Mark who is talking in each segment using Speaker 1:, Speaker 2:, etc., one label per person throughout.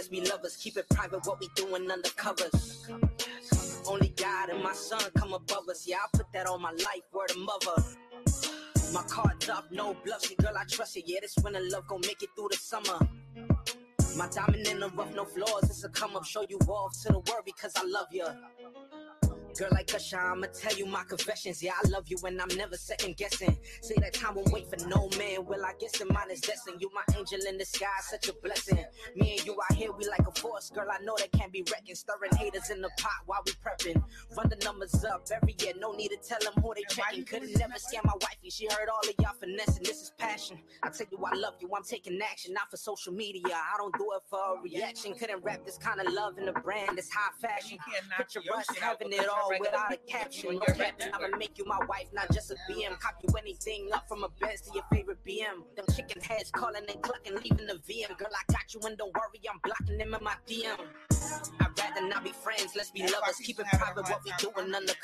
Speaker 1: Let's be lovers. Keep it private, what we doing under covers. Only God and my son come above us. Yeah, I put that on my life, word of mother. My cards up, no bluffs. Yeah, girl, I trust you. Yeah, this winter love gon' make it through the summer. My diamond in the rough, no flaws. It's a come up, show you off to the world because I love you. Girl like Usher, I'ma tell you my confessions. Yeah, I love you and I'm never second guessing. Say that time won't wait for no man. Well, I guess the mine is destined. You my angel in the sky, such a blessing. Me and you out here, we like a force. Girl, I know that can't be reckoned. Stirring haters in the pot while we prepping. Run the numbers up every year. No need to tell them who they checking. Couldn't never scam my wifey. She heard all of y'all finessing. This is passion. I tell you I love you. I'm taking action, not for social media. I don't do it for a reaction. Couldn't wrap this kind of love in the brand. It's high fashion. Picture us having it all without a caption. No. I'ma make you my wife, not just a BM. Cop you anything up from a Benz to your favorite BM. Them chicken heads calling and clucking, leaving the VM. Girl, I got you and don't worry, I'm blocking them in my DM. I'd rather not be friends, let's be lovers. Keep it private, what we doing under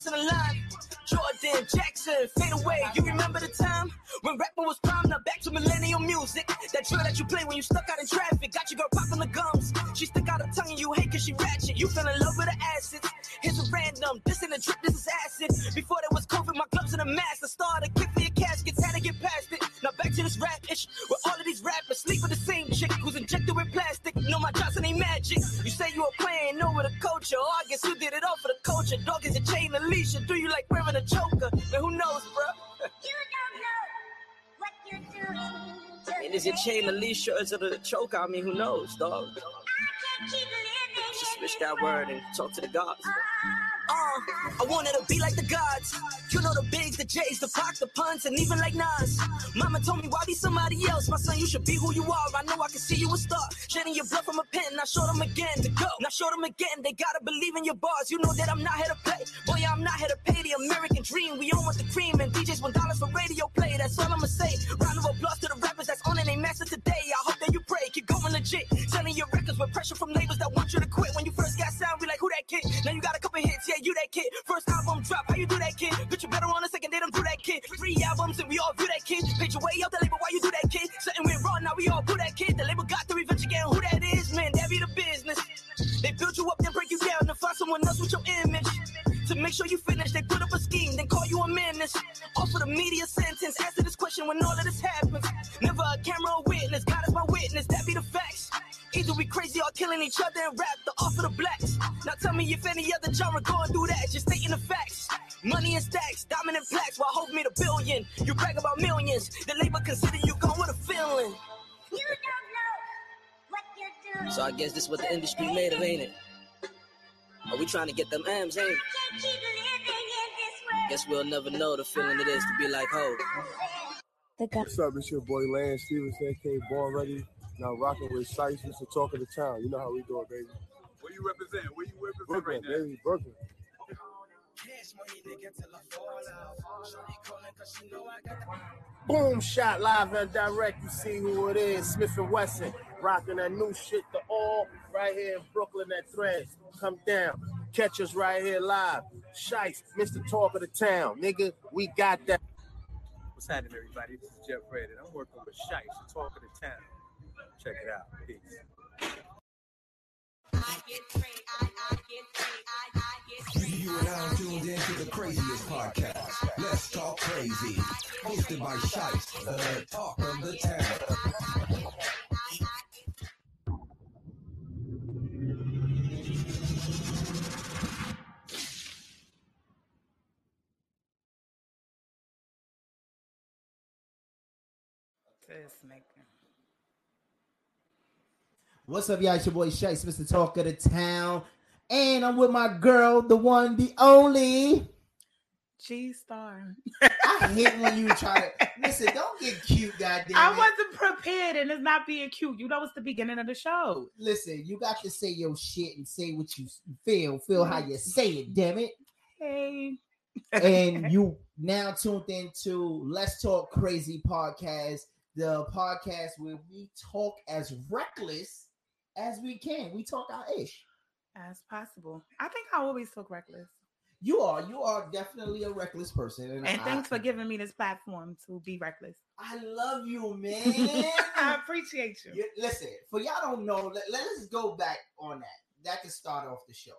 Speaker 1: to the line. Jordan Jackson, fade away. You remember the time when rapping was prime? Now back to millennial music. That drill that you play when you stuck out in traffic. Got your girl popping the gums. She stuck out her tongue and you hate cause she ratchet. You fell in love with the acid. Here's a random. This ain't a drip, this is acid. Before there was COVID, my gloves and a mask. I started kit for your caskets, had to get past it. Now back to this rap ish. Where all of these rappers sleep with the same chick who's injected with plastic. No, my Johnson ain't magic. You say you were playing over the culture. Oh, I guess you did it all for the culture. Dog is a chain a leash, and Do you like wearing a choker? Man, who knows, bro?
Speaker 2: You don't know what you're doing.
Speaker 1: And is your chain Alicia or is it a choker? I mean, who knows, dog?
Speaker 2: I can't keep living.
Speaker 1: Just switch that word and talk to the gods. Uh, I wanted to be like the gods. You know the bigs, the J's, the Pac, the puns, and even like Nas. Mama told me, why be somebody else? My son, you should be who you are. I know I can see you a star. Shedding your blood from a pen. I showed them again to go. Now show them again. They gotta believe in your bars. You know that I'm not here to play. Boy, I'm not here to pay the American dream. We own with the cream and DJs one dollars for radio play. That's all I'ma say. Round of applause to the rappers that's on and they master today. I hope that you pray. Keep going legit. Selling your records with pressure from labels that want you to quit. When you first got sound, we like, who that kid? Now you got a couple hits, yeah, you that kid. First album drop, how you do that kid? But you better on a second, they don't do that kid. Three albums and we all do that kid. Paid your way out the label, why you do that kid? Something went wrong, now we all do that kid. The label got the revenge again, who that is, man, They build you up, then break you down, then find someone else with your image. To make sure you finish, they put up a scheme, then call you a menace. Offer the media sentence, answer this question when all of this happens. Never a camera or witness, God is my witness, that be the facts. Either we crazy or killing each other and rap the off of the blacks. Now tell me if any other genre going through that, just stating the facts. Money and stacks, dominant plaques, while hope made a billion. You brag about millions, the label consider you gone with a feeling.
Speaker 2: You don't
Speaker 1: So I guess this is what the industry made of, ain't it? Are we trying to get them M's, ain't it?
Speaker 2: Can't keep living in this world.
Speaker 1: Guess we'll never know the feeling it is to be like, ho.
Speaker 3: What's up? It's your boy Lance Stevens, aka Born Ready. Now rocking with Shice, Mr. Talk of the Town. You know how we do it, baby.
Speaker 4: Where you represent? Where you represent
Speaker 3: Brooklyn,
Speaker 4: right now?
Speaker 3: baby, Brooklyn.
Speaker 5: Boom shot live and direct. You see who it is. Smith and Wesson rocking that new shit. The all right here in Brooklyn at Threads. Come down. Catch us right here live. Shice, Mr. Talk of the Town. Nigga, we got that.
Speaker 4: What's happening, everybody? This is Jeff Red, and I'm working with Shice, Talk of the Town. Check it out. Peace.
Speaker 6: You and I are now tuned in to the craziest podcast. Let's talk crazy. Hosted by Shice, the talk of the town.
Speaker 7: What's up, y'all? It's your boy Shice, Mr. Talk of the Town. And I'm with my girl, the one, the only.
Speaker 8: G Star.
Speaker 7: I hate when you try to listen, don't get cute, goddamn.
Speaker 8: I wasn't prepared and it's not being cute. You know it's the beginning of the show.
Speaker 7: Listen, you got to say your shit and say what you feel. Feel how you say it, damn it.
Speaker 8: Hey.
Speaker 7: and you now tuned into Let's Talk Crazy podcast, the podcast where we talk as reckless as we can. We talk our ish.
Speaker 8: as possible. I think I always talk reckless.
Speaker 7: You are, you are definitely a reckless person, and,
Speaker 8: And
Speaker 7: I,
Speaker 8: thanks for giving me this platform to be reckless.
Speaker 7: I love you, man.
Speaker 8: I appreciate you.
Speaker 7: You- listen, for y'all don't know, let, let us go back on that. That can start off the show.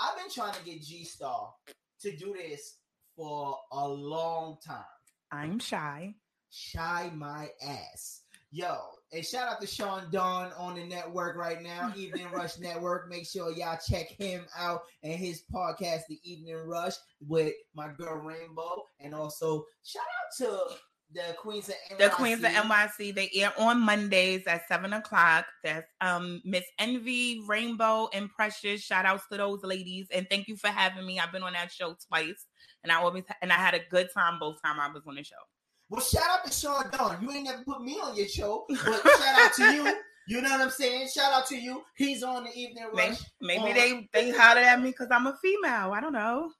Speaker 7: I've been trying to get G Star to do this for a long time.
Speaker 8: I'm shy.
Speaker 7: Shy my ass. Yo, and shout out to Sean Dawn on the network right now, Evening Rush Network. Make sure y'all check him out and his podcast, The Evening Rush, with my girl Rainbow. And also shout out to the Queens of NYC.
Speaker 8: The Queens of NYC. They air on Mondays at seven o'clock. That's um Miss Envy, Rainbow, and Precious. Shout outs to those ladies. And thank you for having me. I've been on that show twice. And I always and I had a good time both time I was on the show.
Speaker 7: Well, shout out to Sean Dawn. You ain't never put me on your show, but shout out to you. You know what I'm saying? Shout out to you. He's on the Evening
Speaker 8: Maybe,
Speaker 7: Rush.
Speaker 8: maybe
Speaker 7: on-
Speaker 8: they they hollered at me because I'm a female. I don't know.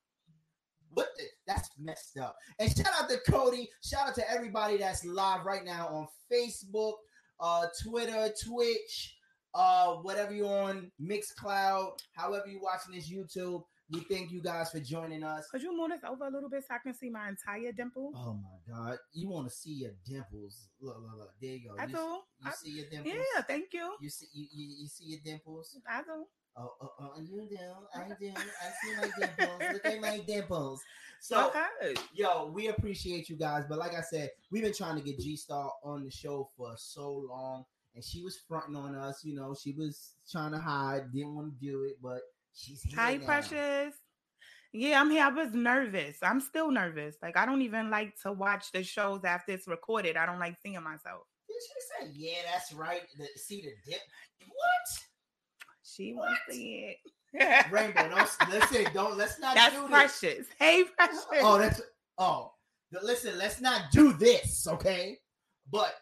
Speaker 7: What the, that's messed up. And shout out to Cody. Shout out to everybody that's live right now on Facebook, uh, Twitter, Twitch, uh, whatever you're on, Mixcloud, however you're watching this YouTube. We thank you guys for joining us.
Speaker 8: Could you move this over a little bit so I can see my entire dimple?
Speaker 7: Oh my God, you want to see your dimples? Look, look, look. There you go.
Speaker 8: I
Speaker 7: you,
Speaker 8: do.
Speaker 7: You
Speaker 8: I-
Speaker 7: see your dimples?
Speaker 8: Yeah, thank you.
Speaker 7: You see, you, you, you see your dimples?
Speaker 8: I do.
Speaker 7: Oh, oh, oh, you do. I do. I see my dimples. Look at my dimples. So,
Speaker 8: okay.
Speaker 7: yo, we appreciate you guys. But like I said, we've been trying to get G Star on the show for so long, and she was fronting on us. You know, she was trying to hide, didn't want to do it, but she's here
Speaker 8: Hi,
Speaker 7: now.
Speaker 8: Precious. Yeah, I'm here. I was nervous. I'm still nervous. Like I don't even like to watch the shows after it's recorded. I don't like seeing myself.
Speaker 7: Did she say, "Yeah, that's right"? The, see the dip. What?
Speaker 8: She wants to see it.
Speaker 7: Rainbow, don't listen. Don't let's not
Speaker 8: That's
Speaker 7: do this.
Speaker 8: precious. Hey, oh, precious.
Speaker 7: Oh, that's oh. Listen, let's not do this, okay? But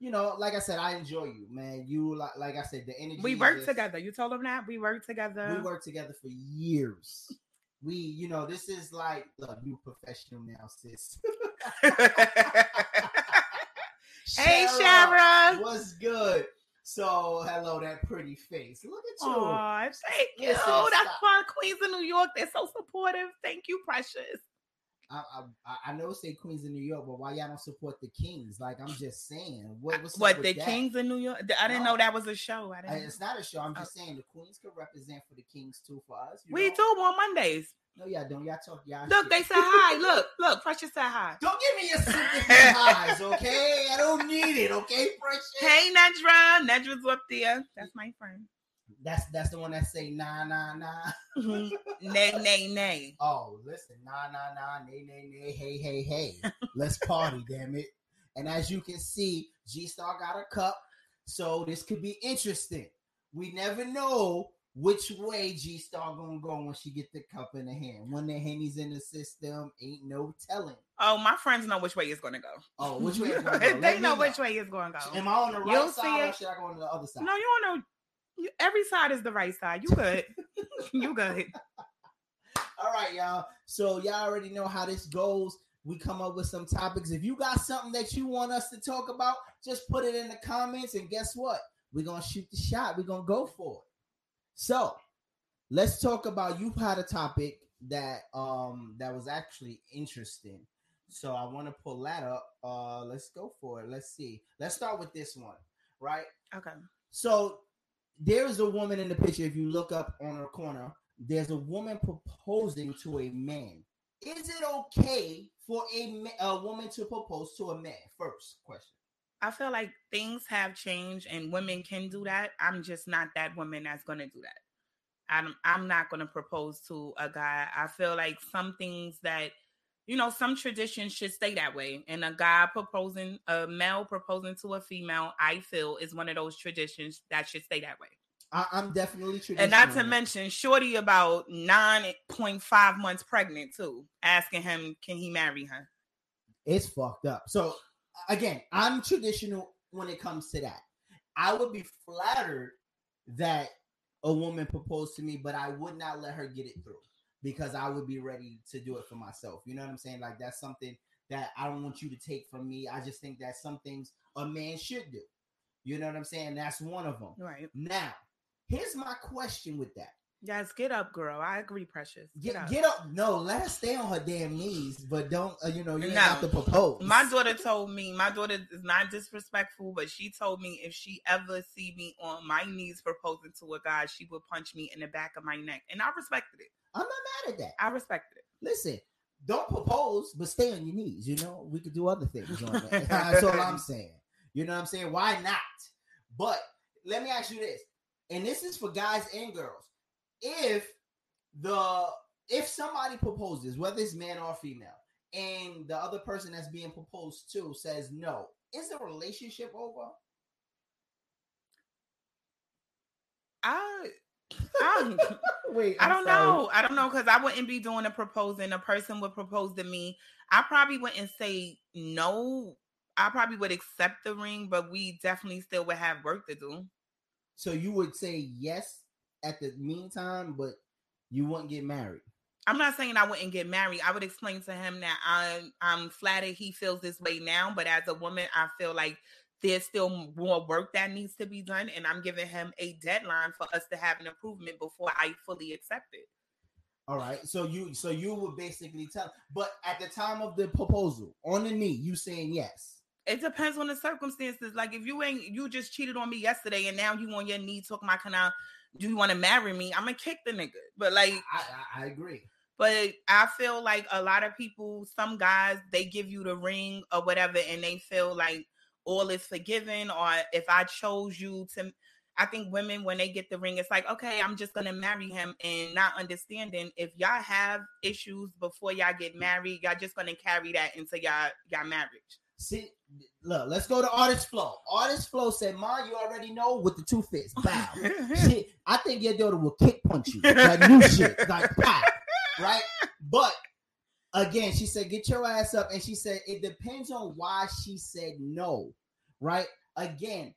Speaker 7: you know, like I said, I enjoy you, man. You like, like I said, the energy.
Speaker 8: we
Speaker 7: is
Speaker 8: work
Speaker 7: just-
Speaker 8: together. You told them that we work together.
Speaker 7: We worked together for years. We, you know, this is like look, you professional now, sis.
Speaker 8: hey,
Speaker 7: Shara, what's good? So hello, that pretty face. Look at you.
Speaker 8: Oh, thank you.
Speaker 7: Listen,
Speaker 8: That's
Speaker 7: stop.
Speaker 8: why Queens of New York. They're so supportive. Thank you, Precious.
Speaker 7: I, I I know say Queens of New York, but why y'all don't support the Kings? Like I'm just saying, what, what's
Speaker 8: What the
Speaker 7: that?
Speaker 8: Kings of New York? I didn't
Speaker 7: No.
Speaker 8: know that was a show. I didn't.
Speaker 7: It's not a show. I'm just oh. saying the Queens could represent for the Kings too for us.
Speaker 8: we
Speaker 7: know?
Speaker 8: do on Mondays.
Speaker 7: No, y'all don't. Y'all talk. Y'all
Speaker 8: Look,
Speaker 7: shit.
Speaker 8: they said hi. Look, look, Precious said hi.
Speaker 7: Don't give me your sympathy highs, okay? I don't need it, okay, Precious?
Speaker 8: Hey, Nedra. Nedra's up there. That's my friend.
Speaker 7: That's that's the one that say nah nah nah. Mm-hmm.
Speaker 8: nay, nay, nay.
Speaker 7: Oh, listen, nah nah nah, nay nay nay, hey hey hey. Let's party, damn it. And as you can see, G Star got a cup, so this could be interesting. We never know which way G Star gonna go when she get the cup in the hand. When the henny's in the system, ain't no telling.
Speaker 8: Oh, my friends know which way it's gonna go.
Speaker 7: Oh, which way? Go?
Speaker 8: they
Speaker 7: me
Speaker 8: know which way it's gonna go.
Speaker 7: Am I on the right
Speaker 8: You'll
Speaker 7: side
Speaker 8: see
Speaker 7: or should I go on the other side?
Speaker 8: No, you don't know. You, every side is the right side. You good. you good.
Speaker 7: All right, y'all. So y'all already know how this goes. We come up with some topics. If you got something that you want us to talk about, just put it in the comments. And guess what? We're gonna shoot the shot. We're gonna go for it. So let's talk about you had a topic that um that was actually interesting. So I want to pull that up. Uh let's go for it. Let's see. Let's start with this one, right?
Speaker 8: Okay.
Speaker 7: So there's a woman in the picture. If you look up on her corner, there's a woman proposing to a man. Is it okay for a, a woman to propose to a man? First question.
Speaker 8: I feel like things have changed and women can do that. I'm just not that woman that's gonna do that. I'm I'm not gonna propose to a guy. I feel like some things that you know, some traditions should stay that way. And a guy proposing, a male proposing to a female, I feel is one of those traditions that should stay that way.
Speaker 7: I, I'm definitely traditional.
Speaker 8: And not to mention, Shorty about nine point five months pregnant too, asking him, can he marry her?
Speaker 7: it's fucked up. So again, I'm traditional when it comes to that. I would be flattered that a woman proposed to me, but I would not let her get it through because I would be ready to do it for myself. You know what I'm saying? Like that's something that I don't want you to take from me. I just think that some things a man should do. You know what I'm saying? That's one of them.
Speaker 8: Right.
Speaker 7: Now, here's my question with that.
Speaker 8: Yes, get up, girl. I agree, precious.
Speaker 7: Get,
Speaker 8: up.
Speaker 7: get up. No, let her stay on her damn knees, but don't, uh, you know, you
Speaker 8: No.
Speaker 7: have to propose.
Speaker 8: My daughter told me, my daughter is not disrespectful, but she told me if she ever see me on my knees proposing to a guy, she would punch me in the back of my neck. And I respected it.
Speaker 7: I'm not mad at that.
Speaker 8: I respected it.
Speaker 7: Listen, don't propose, but stay on your knees. You know, we could do other things on that. That's all I'm saying. You know what I'm saying? Why not? But let me ask you this, and this is for guys and girls. If the if somebody proposes, whether it's man or female, and the other person that's being proposed to says no, is the relationship over?
Speaker 8: I I,
Speaker 7: Wait,
Speaker 8: I
Speaker 7: I'm
Speaker 8: don't
Speaker 7: sorry.
Speaker 8: know. I don't know because I wouldn't be doing a proposing. A person would propose to me. I probably wouldn't say no. I probably would accept the ring, but we definitely still would have work to do.
Speaker 7: So you would say yes at the meantime, but you wouldn't get married.
Speaker 8: I'm not saying I wouldn't get married. I would explain to him that I'm I'm flattered he feels this way now, but as a woman, I feel like there's still more work that needs to be done, and I'm giving him a deadline for us to have an improvement before I fully accept it.
Speaker 7: All right. So you so you would basically tell, but at the time of the proposal, on the knee, you saying yes.
Speaker 8: It depends on the circumstances. Like if you ain't you just cheated on me yesterday, and now you on your knee talking about can I do you want to marry me? I'm gonna kick the nigga. But like
Speaker 7: I, I, I agree.
Speaker 8: But I feel like a lot of people, some guys, they give you the ring or whatever, and they feel like all is forgiven. Or if I chose you to, I think women, when they get the ring, it's like, okay, I'm just gonna marry him, and not understanding if y'all have issues before y'all get married, y'all just gonna carry that into y'all y'all marriage.
Speaker 7: See, look, let's go to Artist Flow. Artist Flow said, Ma, you already know with the two fists. Bow. shit, I think your daughter will kick punch you. Like new shit. Like pow. Right? But again, she said, get your ass up. And she said, it depends on why she said no. Right? Again,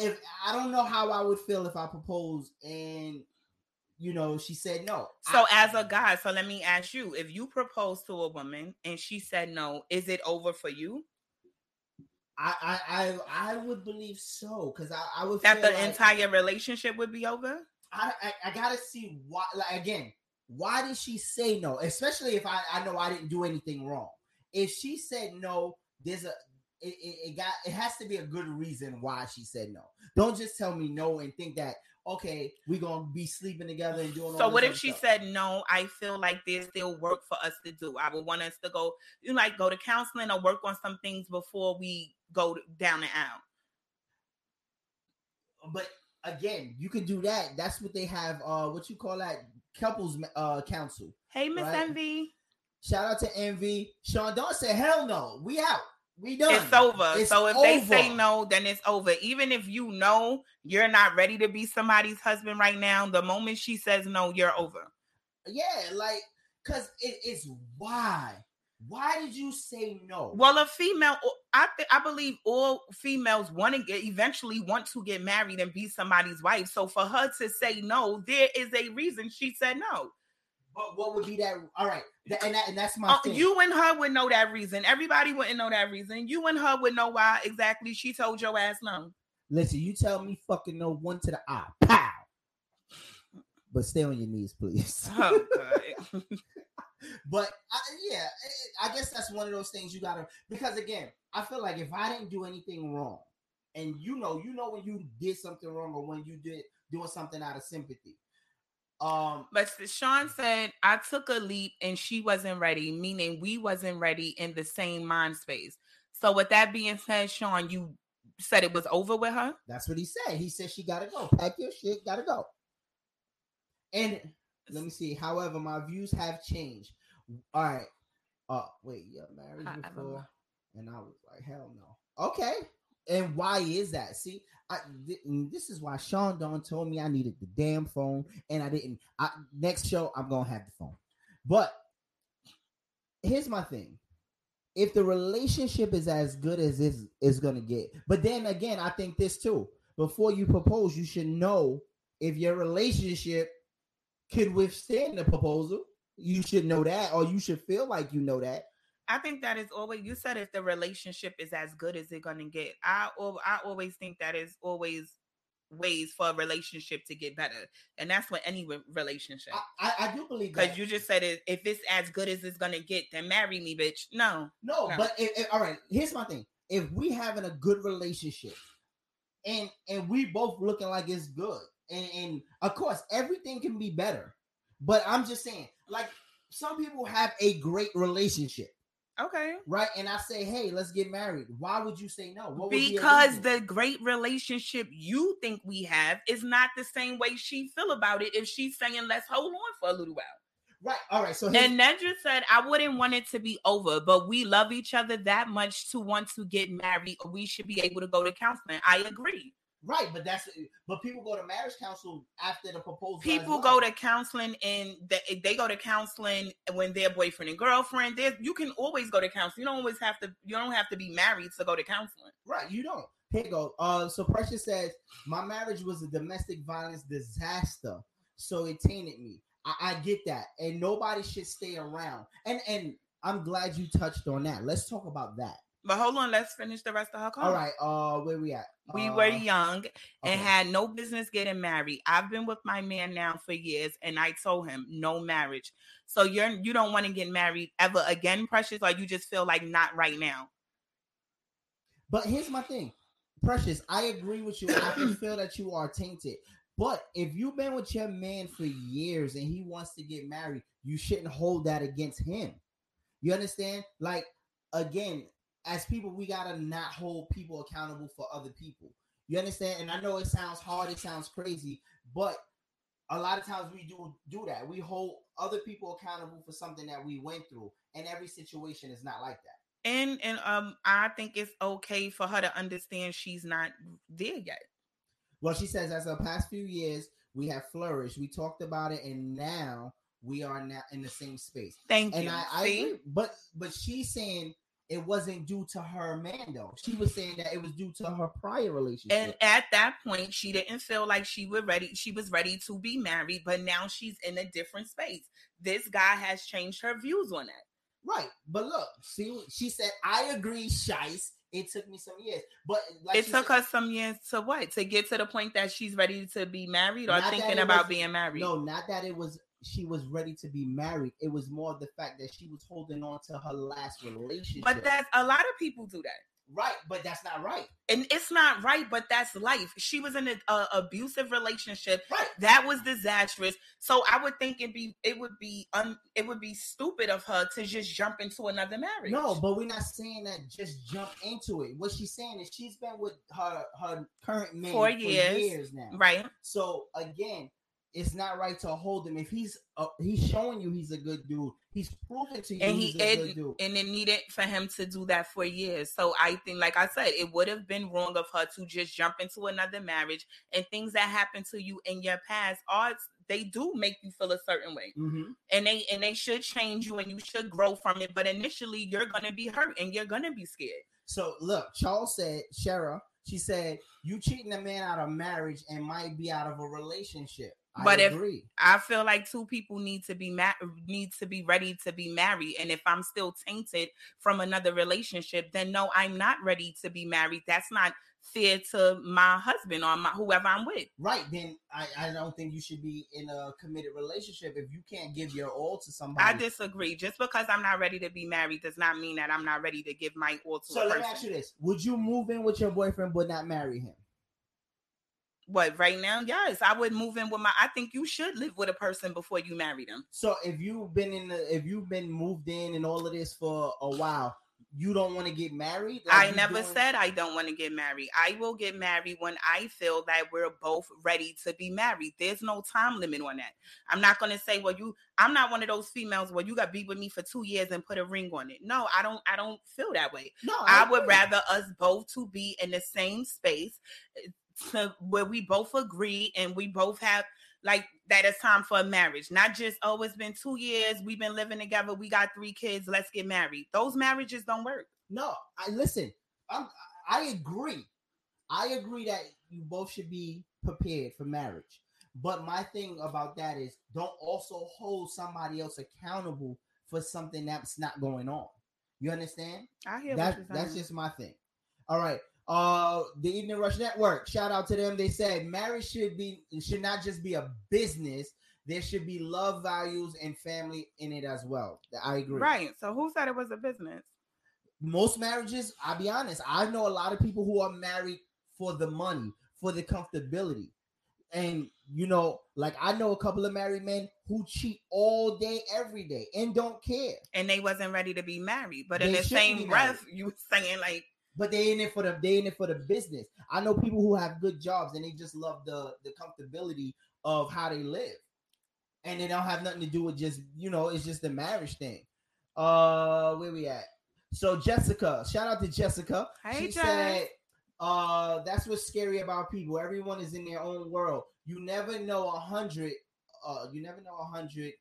Speaker 7: if I don't know how I would feel if I proposed and you know she said no.
Speaker 8: So
Speaker 7: I-
Speaker 8: as a guy, so let me ask you: If you propose to a woman and she said no, is it over for you?
Speaker 7: I I I, I would believe so because I, I would
Speaker 8: That the
Speaker 7: like-
Speaker 8: entire relationship would be over.
Speaker 7: I, I I gotta see why. Like again, why did she say no? Especially if I I know I didn't do anything wrong. If she said no, there's a it, it, it got it has to be a good reason why she said no. Don't just tell me no and think that okay we're gonna be sleeping together and doing. all
Speaker 8: So what if she
Speaker 7: stuff.
Speaker 8: said no? I feel like there's still work for us to do. I would want us to go, you know, like go to counseling or work on some things before we go down and out.
Speaker 7: But again, you can do that. That's what they have. Uh, what you call that? Couples uh council.
Speaker 8: Hey, Miss
Speaker 7: Right.
Speaker 8: Envy,
Speaker 7: Shout out to Envy. Sean Don said, "Hell no, we out. We done.
Speaker 8: it's over.
Speaker 7: It's
Speaker 8: so if they say no, then it's over. Even if you know you're not ready to be somebody's husband right now, the moment she says no, you're over.
Speaker 7: yeah, like, cause it is why. Why did you say no?
Speaker 8: Well, a female, I th- I believe all females want to get eventually want to get married and be somebody's wife. So for her to say no, there is a reason she said no.
Speaker 7: But what would be that? All right, and that, and that's my
Speaker 8: Uh,
Speaker 7: thing.
Speaker 8: you and her would know that reason. Everybody wouldn't know that reason. You and her would know why exactly she told your ass no.
Speaker 7: Listen, you tell me fucking no one to the eye, pow. But stay on your knees, please.
Speaker 8: Oh.
Speaker 7: But I, yeah, I guess that's one of those things you gotta because again, I feel like if I didn't do anything wrong, and you know, you know when you did something wrong or when you did doing something out of sympathy. Um,
Speaker 8: But Sean said I took a leap and she wasn't ready, meaning we wasn't ready in the same mind space. So with that being said, Sean, you said it was over with her.
Speaker 7: that's what he said. He said she gotta go. Pack your shit, gotta go. And let me see. However, my views have changed. All right. Uh wait, you're married
Speaker 8: I- I
Speaker 7: before. And I was like, hell no. Okay. And why is that? See, I th- this is why Sean Don told me I needed the damn phone, and I didn't. I next show I'm gonna have the phone. But here's my thing. If the relationship is as good as this is gonna get, but then again, I think this too. Before you propose, you should know if your relationship could withstand the proposal. You should know that, or you should feel like you know that.
Speaker 8: I think that is always you said if the relationship is as good as it's gonna get. I I always think that is always ways for a relationship to get better, and that's what any relationship.
Speaker 7: I, I, I do believe
Speaker 8: Because you just said it, if it's as good as it's gonna get, then marry me, bitch. No,
Speaker 7: No,
Speaker 8: No.
Speaker 7: but all right. Here's my thing: if we having a good relationship, and and we both looking like it's good, and, and of course everything can be better, but I'm just saying, like some people have a great relationship,
Speaker 8: okay.
Speaker 7: right? And I say, hey, let's get married. Why would you say no? What would
Speaker 8: Because the great relationship you think we have is not the same way she feel about it. If she's saying let's hold on for a little while.
Speaker 7: right, all right. So here's,
Speaker 8: And Nedra said, I wouldn't want it to be over, but we love each other that much to want to get married. We should be able to go to counseling. I agree.
Speaker 7: Right, but that's but people go to marriage counsel after the proposal.
Speaker 8: People go to counseling and they, they go to counseling when they're boyfriend and girlfriend. There, you can always go to counseling. You don't always have to. You don't have to be married to go to counseling.
Speaker 7: Right, you don't. Here you go. Uh, so Precious says, My marriage was a domestic violence disaster, so it tainted me. I, I get that, and nobody should stay around. And and I'm glad you touched on that. Let's talk about that.
Speaker 8: But hold on, let's finish the rest of her call.
Speaker 7: All right. Uh, where we at?
Speaker 8: We
Speaker 7: Uh,
Speaker 8: were young and
Speaker 7: okay.
Speaker 8: had no business getting married. I've been with my man now for years, and I told him no marriage. So you're you don't want to get married ever again, Precious, or you just feel like not right now.
Speaker 7: But here's my thing, Precious. I agree with you. I can feel that you are tainted. But if you've been with your man for years and he wants to get married, you shouldn't hold that against him. You understand? Like again, as people, we gotta not hold people accountable for other people. You understand? And I know it sounds hard, it sounds crazy, but a lot of times we do do that. We hold other people accountable for something that we went through, and every situation is not like that.
Speaker 8: And and um, I think it's okay for her to understand she's not there yet.
Speaker 7: Well, she says as the past few years we have flourished. We talked about it, and now we are now in the same space.
Speaker 8: Thank
Speaker 7: And
Speaker 8: you.
Speaker 7: I, I agree, but but she's saying it wasn't due to her man though. She was saying that it was due to her prior relationship.
Speaker 8: And at that point, she didn't feel like she was ready. She was ready to be married, but now she's in a different space. This guy has changed her views on that.
Speaker 7: right, but look, see, she said, "I agree, Shice. It took me some years, but like
Speaker 8: it took
Speaker 7: said-
Speaker 8: her some years to what to get to the point that she's ready to be married or thinking about
Speaker 7: was-
Speaker 8: being married.
Speaker 7: No, not that it was she was ready to be married. It was more the fact that she was holding on to her last relationship.
Speaker 8: But that's a lot of people do that.
Speaker 7: right, but that's not right.
Speaker 8: And it's not right, but that's life. She was in an abusive relationship
Speaker 7: Right.
Speaker 8: that was disastrous. So I would think it'd be it would be un, it would be stupid of her to just jump into another marriage.
Speaker 7: No, but we're not saying that just jump into it. What she's saying is she's been with her her current man
Speaker 8: Four
Speaker 7: for
Speaker 8: years.
Speaker 7: years now.
Speaker 8: right?
Speaker 7: So again, it's not right to hold him if he's uh, he's showing you he's a good dude. He's proven to you
Speaker 8: and
Speaker 7: he's
Speaker 8: he
Speaker 7: a
Speaker 8: and,
Speaker 7: good dude.
Speaker 8: and it needed for him to do that for years. So I think, like I said, it would have been wrong of her to just jump into another marriage. And things that happen to you in your past are they do make you feel a certain way,
Speaker 7: Mhm.
Speaker 8: and they and they should change you, and you should grow from it. But initially, you're gonna be hurt and you're gonna be scared.
Speaker 7: So look, Charles said, Shara, she said, you cheating a man out of marriage and might be out of a relationship. I
Speaker 8: But if- I feel like two people need to be ma- need to be ready to be married, and if I'm still tainted from another relationship, then no, I'm not ready to be married. That's not fair to my husband or my whoever I'm with.
Speaker 7: right, then I, I don't think you should be in a committed relationship if you can't give your all to somebody.
Speaker 8: I disagree. Just because I'm not ready to be married does not mean that I'm not ready to give my all to
Speaker 7: so
Speaker 8: a
Speaker 7: let
Speaker 8: person.
Speaker 7: me ask you this: Would you move in with your boyfriend but not marry him?
Speaker 8: What right now? Yes, I would move in with my. I think you should live with a person before you marry them.
Speaker 7: So if you've been in the, if you've been moved in and all of this for a while, you don't want to get married. Like,
Speaker 8: I never
Speaker 7: doing-
Speaker 8: said I don't want to get married. I will get married when I feel that we're both ready to be married. There's no time limit on that. I'm not going to say, well, you. I'm not one of those females where you got to be with me for two years and put a ring on it. No, I don't. I don't feel that way.
Speaker 7: No,
Speaker 8: I would rather us both to be in the same space eh, to where we both agree and we both have like that it's time for a marriage. Not just, oh, it's been two years, we've been living together, we got three kids, let's get married. Those marriages don't work.
Speaker 7: No, I listen. I'm, I agree. I agree that you both should be prepared for marriage. But my thing about that is don't also hold somebody else accountable for something that's not going on. You understand?
Speaker 8: I hear
Speaker 7: That,
Speaker 8: what you're saying.
Speaker 7: that's just my thing. All right. Uh the Evening Rush Network. Shout out to them. They said marriage should be should not just be a business. There should be love, values, and family in it as well. I agree.
Speaker 8: right. So who said it was a business?
Speaker 7: most marriages, I'll be honest, I know a lot of people who are married for the money, for the comfortability. And you know, like I know a couple of married men who cheat all day, every day, and don't care.
Speaker 8: And they wasn't ready to be married. But in the same breath, you were saying like
Speaker 7: But they in it for the they in it for the business. I know people who have good jobs and they just love the the comfortability of how they live, and they don't have nothing to do with just you know it's just the marriage thing. Uh, where we at? So Jessica, shout out to Jessica.
Speaker 8: Hey,
Speaker 7: she
Speaker 8: Jess.
Speaker 7: said, "Uh, that's what's scary about people. Everyone is in their own world. You never know a hundred. Uh, you never know a hundred.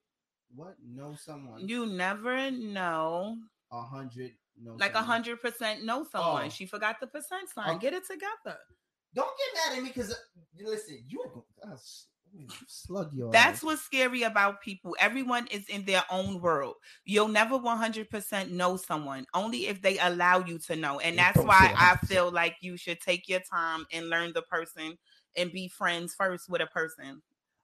Speaker 7: What? Know someone?
Speaker 8: you never know.
Speaker 7: A hundred? No,
Speaker 8: Like a hundred percent know someone.
Speaker 7: Oh.
Speaker 8: She forgot the percent sign.
Speaker 7: Oh.
Speaker 8: Get it together.
Speaker 7: Don't get mad at me because listen, you uh, slug your.
Speaker 8: That's
Speaker 7: ass.
Speaker 8: what's scary about people. Everyone is in their own world. You'll never 100% know someone, only if they allow you to know. And that's why I feel like you should take your time and learn the person and be friends first with a person.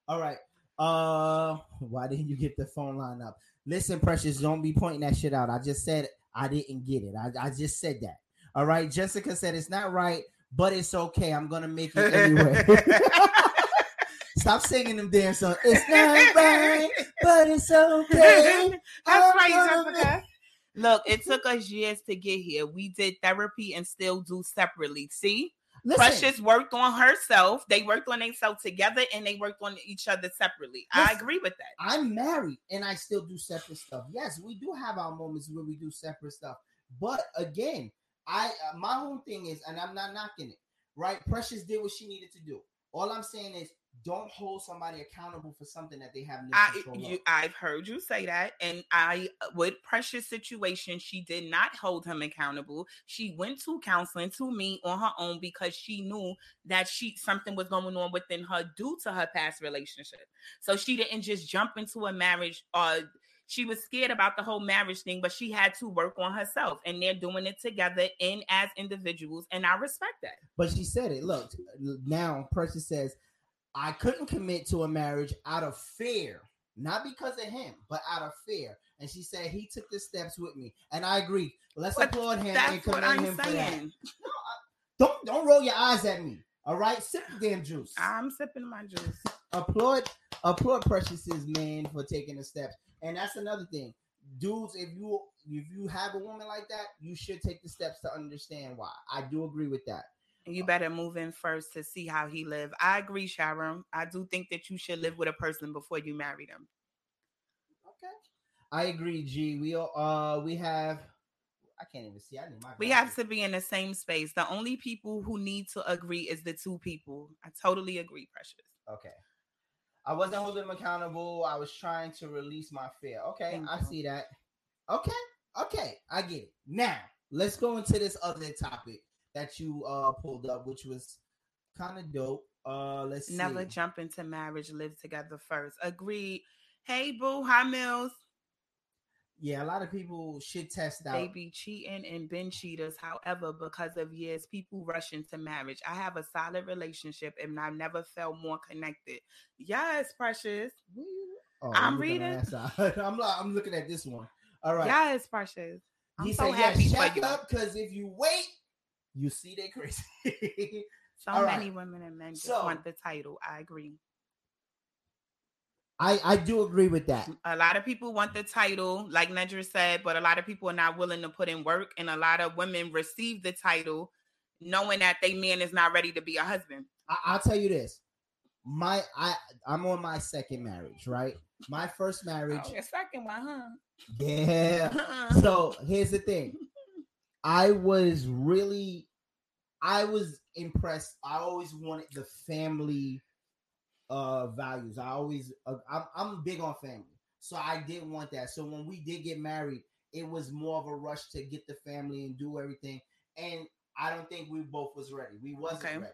Speaker 7: all right. Uh, why didn't you get the phone line up? Listen, precious, don't be pointing that shit out. I just said I didn't get it. I, I just said that. All right. Jessica said it's not right, but it's okay. I'm gonna make it anyway. Stop singing them damn songs. It's not right, but it's okay.
Speaker 8: That's
Speaker 7: I'm
Speaker 8: right,
Speaker 7: gonna
Speaker 8: Jessica. Look, it took us years to get here. We did therapy and still do separately. See,
Speaker 7: Listen,
Speaker 8: Precious worked on herself. They worked on themselves together and they worked on each other separately. I agree with that.
Speaker 7: I'm married and I still do separate stuff. Yes, we do have our moments where we do separate stuff. But again, I uh, my whole thing is, and I'm not knocking it, right? Precious did what she needed to do. All I'm saying is, don't hold somebody accountable for something that they have no
Speaker 8: I
Speaker 7: control
Speaker 8: you,
Speaker 7: of.
Speaker 8: I've heard you say that, and I uh, with Precious situation, she did not hold him accountable. She went to counseling to me on her own because she knew that she something was going on within her due to her past relationship. So she didn't just jump into a marriage or she was scared about the whole marriage thing, but she had to work on herself, and they're doing it together in as individuals, and I respect that.
Speaker 7: But she said it. Look, uh, now Precious says, I couldn't commit to a marriage out of fear, not because of him, but out of fear. And she said he took the steps with me, and I agree. Let's
Speaker 8: But
Speaker 7: applaud him and commend
Speaker 8: I'm
Speaker 7: him for that.
Speaker 8: saying.
Speaker 7: Don't don't roll your eyes at me. All right, sip the damn juice.
Speaker 8: I'm sipping my juice.
Speaker 7: applaud applaud Precious's man for taking the steps. And that's another thing. Dudes, if you if you have a woman like that, you should take the steps to understand why. I do agree with that.
Speaker 8: You better move in first to see how he live. I agree, Sharon. I do think that you should live with a person before you marry them.
Speaker 7: Okay. I agree, G. We uh we have I can't even see. I need my
Speaker 8: We have to be in the same space. The only people who need to agree is the two people. I totally agree, Precious.
Speaker 7: Okay. I wasn't holding him accountable. I was trying to release my fear. Okay,
Speaker 8: Thank
Speaker 7: I
Speaker 8: you.
Speaker 7: see that. Okay, okay, I get it. Now let's go into this other topic that you uh pulled up, which was kind of dope. Uh, let's
Speaker 8: Never
Speaker 7: see.
Speaker 8: jump into marriage, live together first. Agreed. Hey, boo. Hi, Mills.
Speaker 7: Yeah, a lot of people should test out.
Speaker 8: They be cheating and been cheaters. However, because of years, people rush into marriage. I have a solid relationship and I never felt more connected. Yes, Precious.
Speaker 7: Oh,
Speaker 8: I'm
Speaker 7: looking
Speaker 8: reading.
Speaker 7: at that side. I'm like, I'm looking at this one. All right.
Speaker 8: Yes, Precious. I'm
Speaker 7: he
Speaker 8: so
Speaker 7: said,
Speaker 8: happy for
Speaker 7: check up because if you wait, you see they crazy.
Speaker 8: So
Speaker 7: All
Speaker 8: many
Speaker 7: right.
Speaker 8: women and men just
Speaker 7: So-
Speaker 8: want the title. I agree.
Speaker 7: I I do agree with that.
Speaker 8: A lot of people want the title, like Nedra said, but a lot of people are not willing to put in work, and a lot of women receive the title knowing that they man is not ready to be a husband.
Speaker 7: I, I'll tell you this. My I I'm on my second marriage, right? My first oh, marriage,
Speaker 8: Oh, your second one, huh?
Speaker 7: yeah. So here's the thing. I was really I was impressed. I always wanted the family uh values. I always uh, I'm, I'm big on family. So I did want that. So when we did get married, it was more of a rush to get the family and do everything. And I don't think we both was ready. We wasn't
Speaker 8: Okay.
Speaker 7: ready.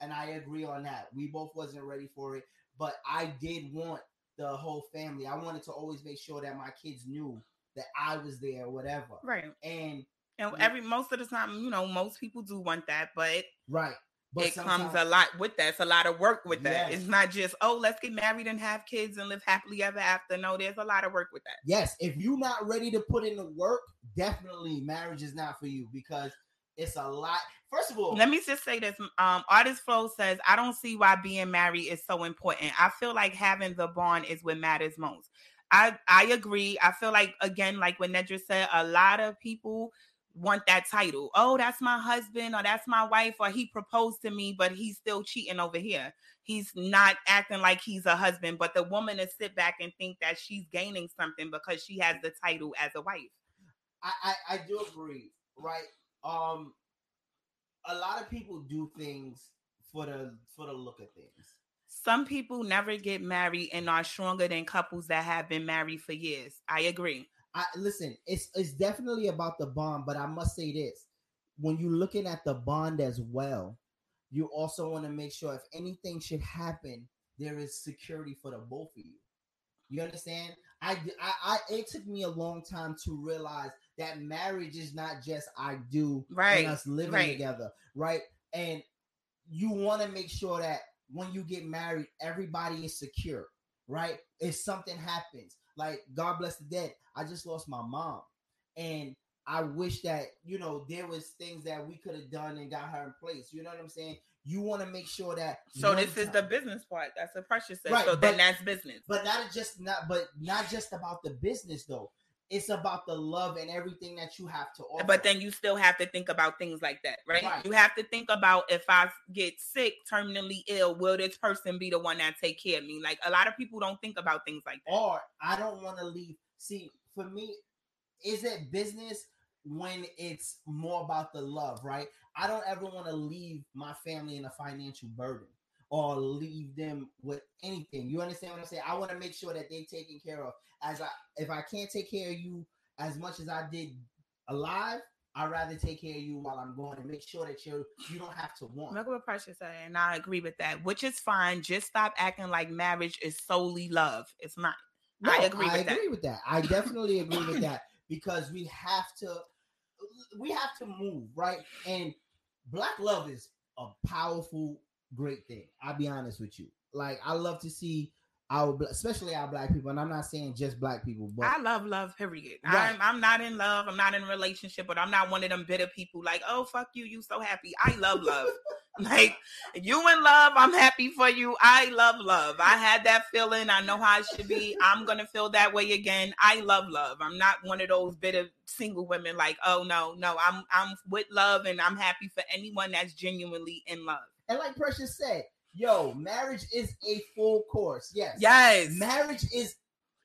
Speaker 7: And I agree on that. We both wasn't ready for it, but I did want the whole family. I wanted to always make sure that my kids knew that I was there whatever.
Speaker 8: Right.
Speaker 7: And
Speaker 8: And every most of the time, you know, most people do want that, but
Speaker 7: right. But
Speaker 8: it comes a lot with that. It's a lot of work with that.
Speaker 7: Yes.
Speaker 8: It's not just, oh, let's get married and have kids and live happily ever after. No, there's a lot of work with that.
Speaker 7: Yes, if you're not ready to put in the work, definitely marriage is not for you because it's a lot. First of all,
Speaker 8: Let me just say this. Um, Artist Flow says, I don't see why being married is so important. I feel like having the bond is what matters most. I I agree. I feel like again, like when Nedra said, a lot of people want that title. Oh, that's my husband, or that's my wife, or he proposed to me, but he's still cheating over here. He's not acting like he's a husband, but the woman to sit back and think that she's gaining something because she has the title as a wife.
Speaker 7: I, I I do agree, right? Um, a lot of people do things for the for the look of things.
Speaker 8: Some people never get married and are stronger than couples that have been married for years. I agree.
Speaker 7: I listen, it's it's definitely about the bond, but I must say this: when you're looking at the bond as well, you also want to make sure if anything should happen, there is security for the both of you. You understand? I, I, I it took me a long time to realize that marriage is not just I do
Speaker 8: Right,
Speaker 7: and us living
Speaker 8: right.
Speaker 7: together, right? And you want to make sure that when you get married, everybody is secure, right? If something happens, like God bless the dead, I just lost my mom, and I wish that you know there was things that we could have done and got her in place. You know what I'm saying? You want to make sure that
Speaker 8: So this is the business part. That's what Precious said.
Speaker 7: Right,
Speaker 8: so then that's business.
Speaker 7: but not just not but not just about the business though. It's about the love and everything that you have to offer.
Speaker 8: But then you still have to think about things like that, right?
Speaker 7: Right.
Speaker 8: You have to think about if I get sick, terminally ill, will this person be the one that take care of me? Like a lot of people don't think about things like that.
Speaker 7: or I don't want to leave. See, for me, is it business when it's more about the love, right? I don't ever want to leave my family in a financial burden or leave them with anything. You understand what I'm saying? I want to make sure that they're taken care of. As I, if I can't take care of you as much as I did alive, I'd rather take care of you while I'm going and make sure that you you don't have to want.
Speaker 8: Look what Precious said, and I agree with that, which is fine. Just stop acting like marriage is solely love. It's not.
Speaker 7: No,
Speaker 8: I agree
Speaker 7: I
Speaker 8: with that.
Speaker 7: agree with that. I definitely agree with that because we have to we have to move, right? And black love is a powerful, great thing. I'll be honest with you. Like I love to see our especially our black people, and I'm not saying just black people, but
Speaker 8: I love love, period.
Speaker 7: Right.
Speaker 8: I'm I'm not in love. I'm not in a relationship, but I'm not one of them bitter people like, oh fuck you, you so happy. I love love. like you in love, I'm happy for you. I love love. I had that feeling. I know how it should be. I'm gonna feel that way again. I love love. I'm not one of those bitter single women like, oh no, no, I'm I'm with love and I'm happy for anyone that's genuinely in love.
Speaker 7: And like Precious said, yo, marriage is a full course. Yes.
Speaker 8: Yes.
Speaker 7: marriage is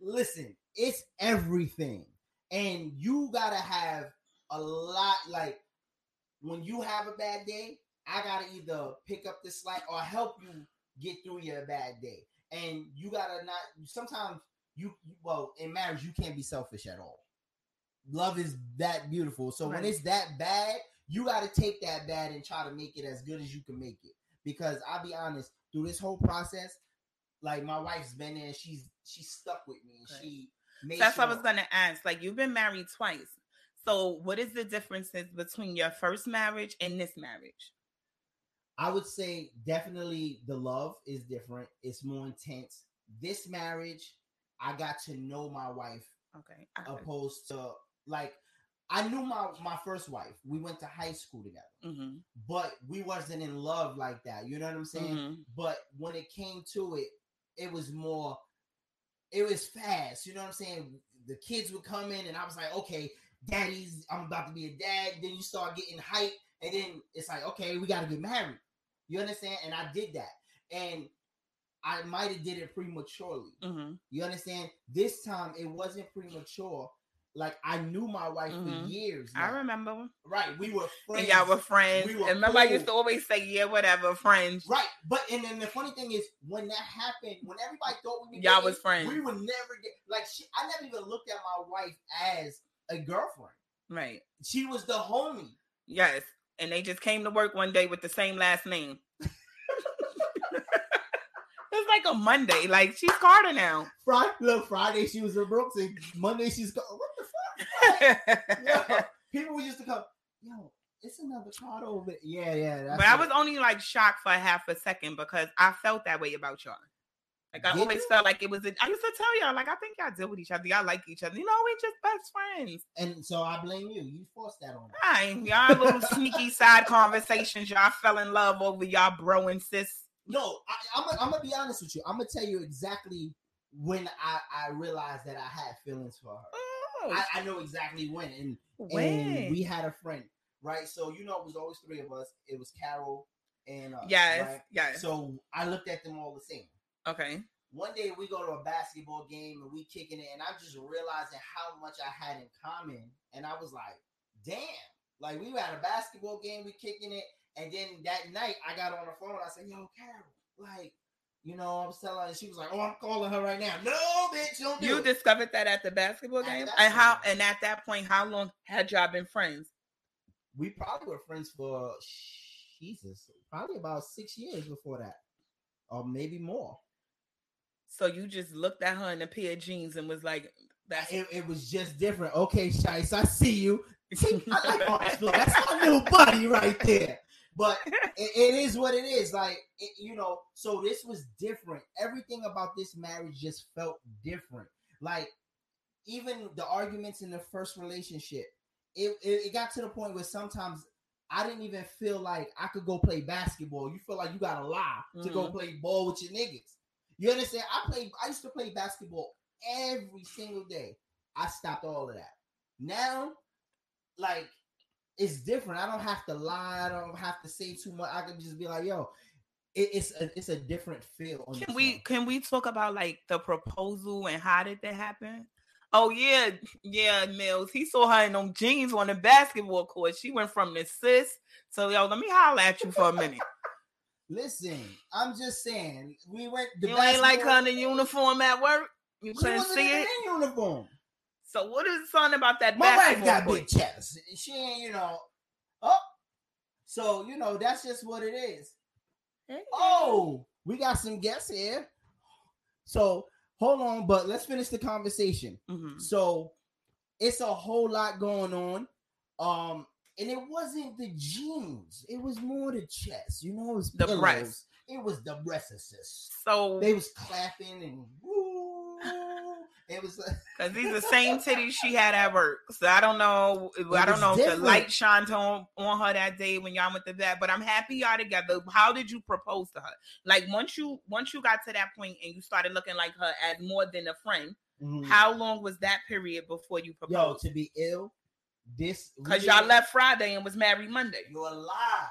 Speaker 7: listen it's everything and you gotta have a lot like when you have a bad day i gotta either pick up the slack or help you get through your bad day and you gotta not sometimes you well in marriage you can't be selfish at all love is that beautiful so when it's that bad you gotta take that bad and try to make it as good as you can make it because i'll be honest through this whole process like my wife's been there she's she's stuck with me
Speaker 8: Right.
Speaker 7: she made
Speaker 8: That's what I was gonna ask. Like you've been married twice. So what is the differences between your first marriage and this marriage?
Speaker 7: I would say definitely the love is different. It's more intense. This marriage, I got to know my wife
Speaker 8: Okay.
Speaker 7: Opposed to like I knew my my first wife. We went to high school together,
Speaker 8: Mhm,
Speaker 7: but we wasn't in love like that. You know what I'm saying?
Speaker 8: mhm.
Speaker 7: But when it came to it, it was more. It was fast. You know what I'm saying? The kids would come in, and I was like, okay, daddy's. I'm about to be a dad. Then you start getting hype, and then it's like, okay, we got to get married. You understand? And I did that, and I might have did it prematurely.
Speaker 8: Mhm.
Speaker 7: You understand? This time it wasn't premature. Like I knew my wife for
Speaker 8: Mhm.
Speaker 7: years.
Speaker 8: I remember.
Speaker 7: Right, we were friends.
Speaker 8: And y'all were friends.
Speaker 7: We were
Speaker 8: and remember I used to always say, yeah, whatever, friends.
Speaker 7: Right, but and then the funny thing is when that happened, when everybody thought we were
Speaker 8: Y'all
Speaker 7: dating,
Speaker 8: was friends.
Speaker 7: we would never get like she. I never even looked at my wife as a girlfriend.
Speaker 8: Right.
Speaker 7: She was the homie.
Speaker 8: Yes. And they just came to work one day with the same last name. Like a Monday. Like she's Carter now.
Speaker 7: Friday, look, Friday she was in Brooks, and Monday she's go. What the fuck? yo, people used to come. Yo, it's another card over. there." Yeah, yeah.
Speaker 8: But I was only like shocked for half a second because I felt that way about y'all. Like I
Speaker 7: Did
Speaker 8: always
Speaker 7: you?
Speaker 8: felt like it was. A, I used to tell y'all like I think y'all deal with each other. Y'all like each other. You know, we just best friends.
Speaker 7: and so I blame you. You forced that on me.
Speaker 8: Fine. Y'all little sneaky side conversations. Y'all fell in love over y'all bro and sis.
Speaker 7: No, I, I'm, I'm gonna be honest with you. I'm gonna tell you exactly when I, I realized that I had feelings for her.
Speaker 8: Oh,
Speaker 7: I, I know exactly when, and
Speaker 8: when?
Speaker 7: and we had a friend, right? So you know, it was always three of us. It was Carol and us,
Speaker 8: yes,
Speaker 7: right?
Speaker 8: yes.
Speaker 7: So I looked at them all the same.
Speaker 8: okay.
Speaker 7: One day we go to a basketball game and we kicking it, and I'm just realizing how much I had in common, and I was like, damn, like we were at a basketball game, we kicking it, and then that night I got on the phone, I said, yo, Carol, like. You know, I was telling her, she was like, "Oh, I'm calling her right now." No, bitch, don't do
Speaker 8: You
Speaker 7: it.
Speaker 8: discovered that at the basketball
Speaker 7: At
Speaker 8: game, and how? And at that point, how long had y'all been friends?
Speaker 7: we probably were friends for Jesus, probably about six years before that, or maybe more.
Speaker 8: So you just looked at her in a pair of jeans and was like, "That's
Speaker 7: It, it was just different. Okay, Shice, I see you. I like That's my new buddy right there. But it, it is what it is. Like it, you know, so this was different. Everything about this marriage just felt different. Like even the arguments in the first relationship, it, it, it got to the point where sometimes I didn't even feel like I could go play basketball. You feel like you gotta lie to go
Speaker 8: Mhm.
Speaker 7: play ball with your niggas. You understand? I played. I used to play basketball every single day. I stopped all of that. Now, like, it's different. I don't have to lie. I don't have to say too much. I can just be like, yo, it, it's a it's a different feel. On
Speaker 8: Can we
Speaker 7: one.
Speaker 8: can we talk about like the proposal and how did that happen? Oh yeah, yeah, Mills. He saw her in them jeans on the basketball court. She went from the sis. So yo, let me holler at you for a minute.
Speaker 7: Listen, I'm just saying. We went. The
Speaker 8: you ain't like her in the uniform at work. You couldn't
Speaker 7: wasn't
Speaker 8: see it.
Speaker 7: in uniform.
Speaker 8: So what is something about that
Speaker 7: My wife got big chest. She ain't, you know. Oh, so you know that's just what it is.
Speaker 8: Hey.
Speaker 7: Oh, we got some guests here. So hold on, but let's finish the conversation.
Speaker 8: Mhm.
Speaker 7: So it's a whole lot going on. Um, and it wasn't the jeans, it was more the chest, you know, it was
Speaker 8: The
Speaker 7: pillows.
Speaker 8: breast.
Speaker 7: It was the breasts.
Speaker 8: So
Speaker 7: They was clapping and woo. It was uh,
Speaker 8: Cause these are the same titties she had at work. So I don't know. I don't know if the light shined on on her that day when y'all went to that. But I'm happy y'all together. How did you propose to her? Like once you once you got to that point and you started looking like her as more than a friend.
Speaker 7: Mhm.
Speaker 8: How long was that period before you proposed?
Speaker 7: yo to be ill. This
Speaker 8: Cause y'all left Friday and was married Monday.
Speaker 7: You're alive.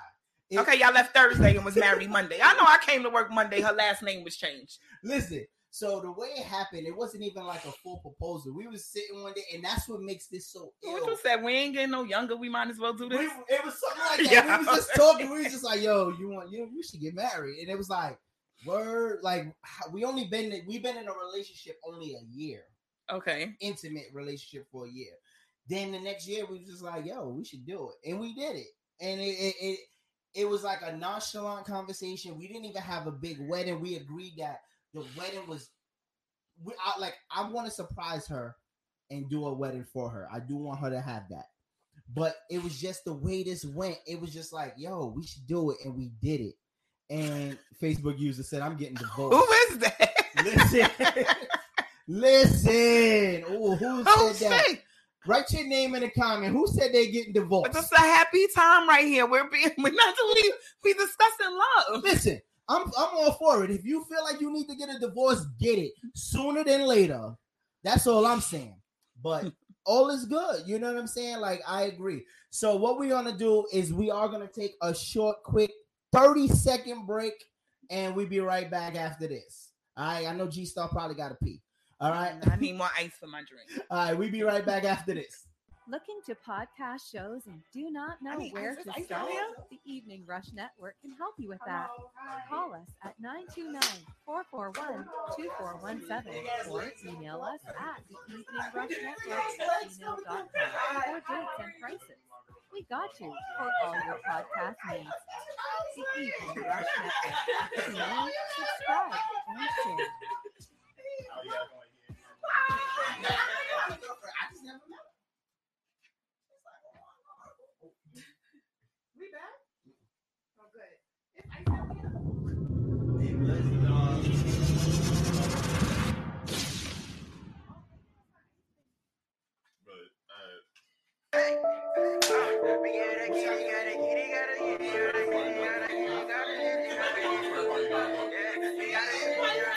Speaker 7: It-
Speaker 8: Okay, y'all left Thursday and was married Monday. I know I came to work Monday. Her last name was changed.
Speaker 7: Listen, so the way it happened, it wasn't even like a full proposal. We was sitting one day, and that's what makes this so
Speaker 8: What
Speaker 7: ill.
Speaker 8: you said? We ain't getting no younger. We might as well do
Speaker 7: We,
Speaker 8: this.
Speaker 7: it was something like that.
Speaker 8: Yeah.
Speaker 7: We was just talking. We was just like, "Yo, you want you? We should get married." And it was like, "Word!" Like we only been we've been in a relationship only a year,
Speaker 8: Okay.
Speaker 7: intimate relationship for a year. Then the next year, we was just like, "Yo, we should do it," and we did it. And it it it, it was like a nonchalant conversation. We didn't even have a big wedding. We agreed that the wedding was. We I, like I want to surprise her and do a wedding for her. I do want her to have that. But it was just the way this went. It was just like, yo, we should do it, and we did it. And Facebook user said, "I'm getting divorced."
Speaker 8: Who is that?
Speaker 7: Listen, listen. Ooh, who
Speaker 8: Oh
Speaker 7: said that?
Speaker 8: shit!
Speaker 7: Write your name in the comment. Who said they're getting divorced?
Speaker 8: Is a happy time right here. We're being we're not we we discussing love.
Speaker 7: Listen, I'm I'm all for it. If you feel like you need to get a divorce, get it sooner than later. That's all I'm saying. But all is good. You know what I'm saying? Like I agree. So what we're gonna do is we are gonna take a short, quick 30 second break, and we be right back after this. All right. I know G Star probably got to pee. All right.
Speaker 8: I need more ice for my drink.
Speaker 7: All right. We be right back after this.
Speaker 9: Looking to podcast shows and do not know
Speaker 8: I mean,
Speaker 9: where
Speaker 8: ice-
Speaker 9: to
Speaker 8: ice
Speaker 9: start? The Evening Rush Network can help you with that. Call us at 929-441-2417 or email us at the Evening Rush Network at for dates and prices. We got you for all your podcast needs. The Evening Rush Network. Tune in, subscribe, and share.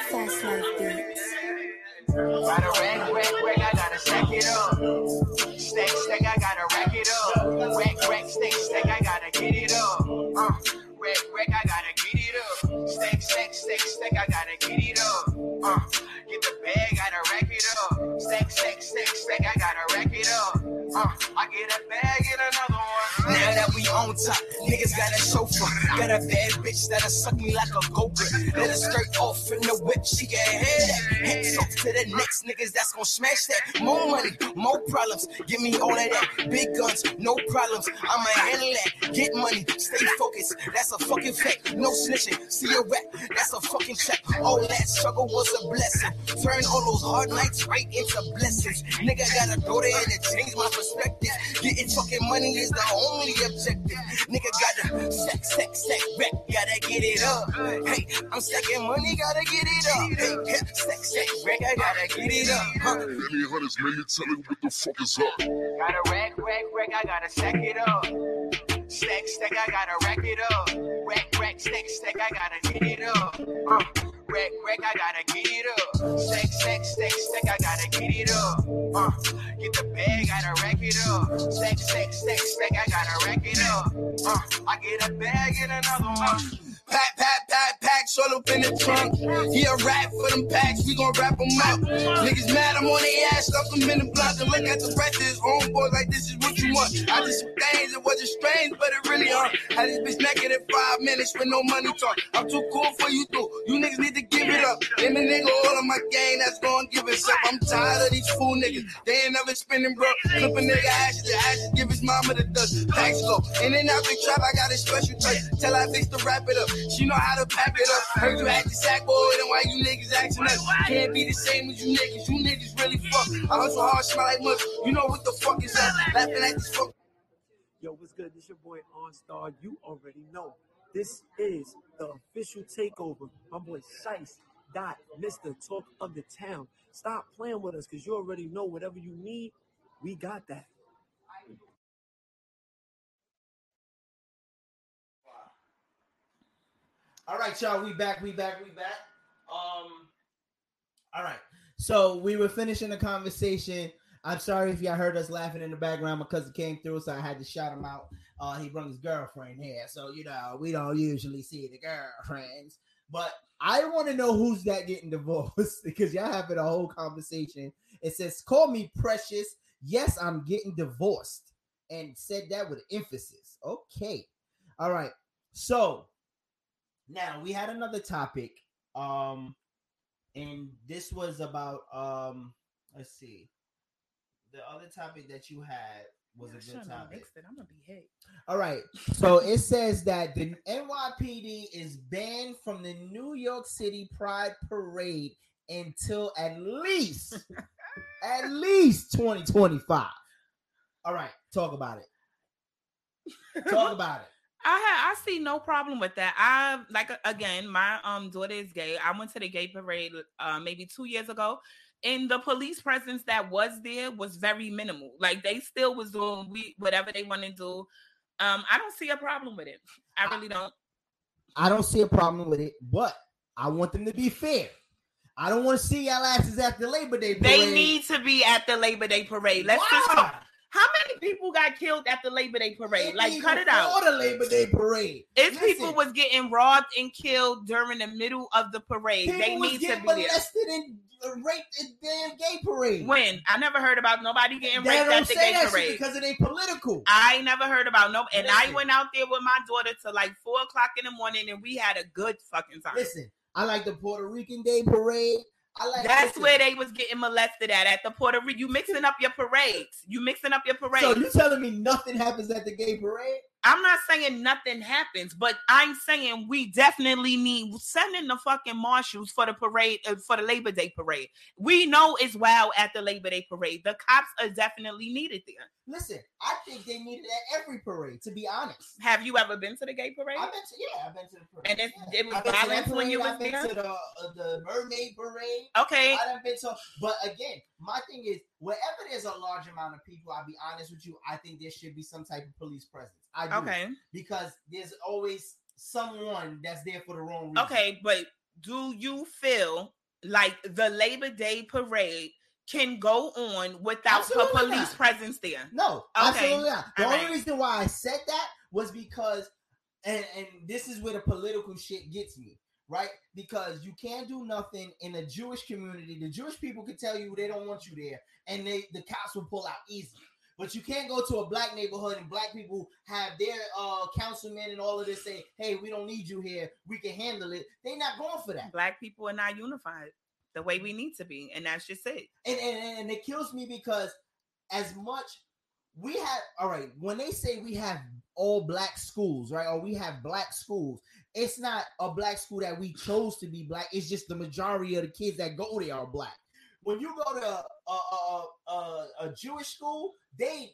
Speaker 10: Fast Life Beats.
Speaker 1: Got a rack, rack, rack, I gotta stack it up. Stack, stack, I gotta rack it up. Rack, rack, stack, stack, I gotta get it up. Uh, rack, rack, Stack, stack, stack, stack, I gotta get it up. Uh, get the bag, gotta rack it up. Stack, stack, stack, stack, I gotta rack it up. Uh, I get a bag, get another one. Now that we on top, niggas got a chauffeur. Got a bad bitch that'll suck me like a gopher. Let her skirt off in the whip, she can hear that. Heads off to the next niggas that's gonna smash that. More money, more problems. Give me all of that. Big guns, no problems. I'ma handle that. Get money, stay focused. That's a fucking fact. No snitching, see a rap. That's a fucking check. All that struggle was a blessing. Turn all those hard nights right into blessings. Nigga gotta go there and change my perspective. Getting fucking money is the only objective. Nigga gotta stack, stack, stack, back, gotta get it up. Hey, I'm stacking money, gotta get it up. Hey, yeah, stack, stack, rack, I gotta get it up. Huh?
Speaker 11: Any hunters, man, you tell me what the fuck is up.
Speaker 1: Gotta rack, rack, rack, I gotta stack it up. Stack, stack, I gotta rack it up. Rack, rack, stack, stack, I gotta get it up. Uh, rack, rack, I gotta get it up. Stack, stack, stack, stack, I gotta get it up. Uh, get the bag, gotta rack it up. Stack, stack, stack, stack, I gotta rack it up. Uh, I get a bag and another one. Pack, pack, pack, pack, all up in the trunk. He a rap for them packs, we gon' wrap them up. Niggas mad, I'm on their ass, stuff them in the block. And look at the rest of his homeboys like this is what you want. I some things, it wasn't strange, but it really hurt. Had this bitch naked in five minutes with no money talk. I'm too cool for you, too. You niggas need to give it up. Them a nigga all of my gang that's gon' give us up. I'm tired of these fool niggas. They ain't never spinning, bro. Clip a nigga ashes, the ashes, give his mama the dust. Packs go. In and out the trap, I got a special touch. Tell I fix to wrap it up. She know how to pack it
Speaker 10: it up. Heard you the sack boy, then why you niggas acting up? Can't be the same as you niggas. You niggas really fuck. I hustle hard, smell like mush. You know what the fuck is up? Laughing at this fuck.
Speaker 12: Yo, what's good? This your boy OnStar. You already know. This is the official takeover. My boy Shice dot Mr. Talk of the Town. Stop playing with us because you already know whatever you need, we got that.
Speaker 7: All right, y'all. We back. We back. We back. Um. All right. So we were finishing the conversation. I'm sorry if y'all heard us laughing in the background. My cousin came through, so I had to shout him out. Uh, he brought his girlfriend here, so you know we don't usually see the girlfriends. But I want to know who's that getting divorced because y'all having a whole conversation. It says, "Call me precious." Yes, I'm getting divorced, and said that with emphasis. Okay, all right. So now we had another topic, um, and this was about um. Let's see, the other topic that you had was a good topic.
Speaker 8: mixed it. I'm gonna be hit.
Speaker 7: All right. So it says that the NYPD is banned from the New York City Pride Parade until at least at least 2025. All right, talk about it. Talk about it.
Speaker 8: I I see no problem with that. I like again, my um daughter is gay. I went to the gay parade uh maybe two years ago, and the police presence that was there was very minimal. Like they still was doing we whatever they want to do. Um, I don't see a problem with it. I really don't.
Speaker 7: I don't see a problem with it, but I want them to be fair. I don't want to see y'all asses at the Labor Day parade.
Speaker 8: They need to be at the Labor Day parade. Let's just
Speaker 7: Why?
Speaker 8: talk. How many people got killed at the Labor Day parade? Like, cut it out.
Speaker 7: the Labor Day parade.
Speaker 8: If
Speaker 7: Listen,
Speaker 8: people was getting robbed and killed during the middle of the parade,
Speaker 7: people
Speaker 8: they need to be there.
Speaker 7: molested and raped at damn gay parade.
Speaker 8: When I never heard about nobody getting
Speaker 7: They
Speaker 8: raped at the gay parade.
Speaker 7: because it ain't political.
Speaker 8: I never heard about no, and I went out there with my daughter till like four o'clock in the morning, and we had a good fucking time.
Speaker 7: Listen, I like the Puerto Rican Day parade. Like
Speaker 8: That's where they was getting molested at at the Puerto Rico. You mixing up your parades. You mixing up your parades.
Speaker 7: So you telling me nothing happens at the gay parade?
Speaker 8: I'm not saying nothing happens, but I'm saying we definitely need sending the fucking marshals for the parade uh, for the Labor Day parade. We know it's wild at the Labor Day parade. The cops are definitely needed there.
Speaker 7: Listen, I think they need it at every parade. To be honest,
Speaker 8: Have you ever been to the gay parade?
Speaker 7: I've been to yeah, I've been to the parade.
Speaker 8: And it's,
Speaker 7: Yeah.
Speaker 8: it was
Speaker 7: I've been to that
Speaker 8: violence when you
Speaker 7: I've been
Speaker 8: there.
Speaker 7: to the uh, the mermaid parade.
Speaker 8: Okay.
Speaker 7: I done been to, but again, my thing is, wherever there's a large amount of people, I'll be honest with you, I think there should be some type of police presence. I do,
Speaker 8: Okay.
Speaker 7: because there's always someone that's there for the wrong reason.
Speaker 8: Okay, but do you feel like the Labor Day parade can go on without
Speaker 7: Absolutely
Speaker 8: a police
Speaker 7: not.
Speaker 8: presence there?
Speaker 7: No,
Speaker 8: Okay.
Speaker 7: absolutely not. The
Speaker 8: All
Speaker 7: only
Speaker 8: right.
Speaker 7: reason why I said that was because, and and this is where the political shit gets me, right? Because you can't do nothing in a Jewish community. The Jewish people can tell you they don't want you there, and they the cops will pull out easily. But you can't go to a black neighborhood and black people have their uh councilmen and all of this say, "Hey, we don't need you here. We can handle it." They're not going for that.
Speaker 8: Black people are not unified the way we need to be, and that's just it.
Speaker 7: and, and and it kills me because as much we have all right when they say we have all black schools right or we have black schools it's not a black school that we chose to be black it's just the majority of the kids that go there are black when you go to a, a, a, a, jewish school they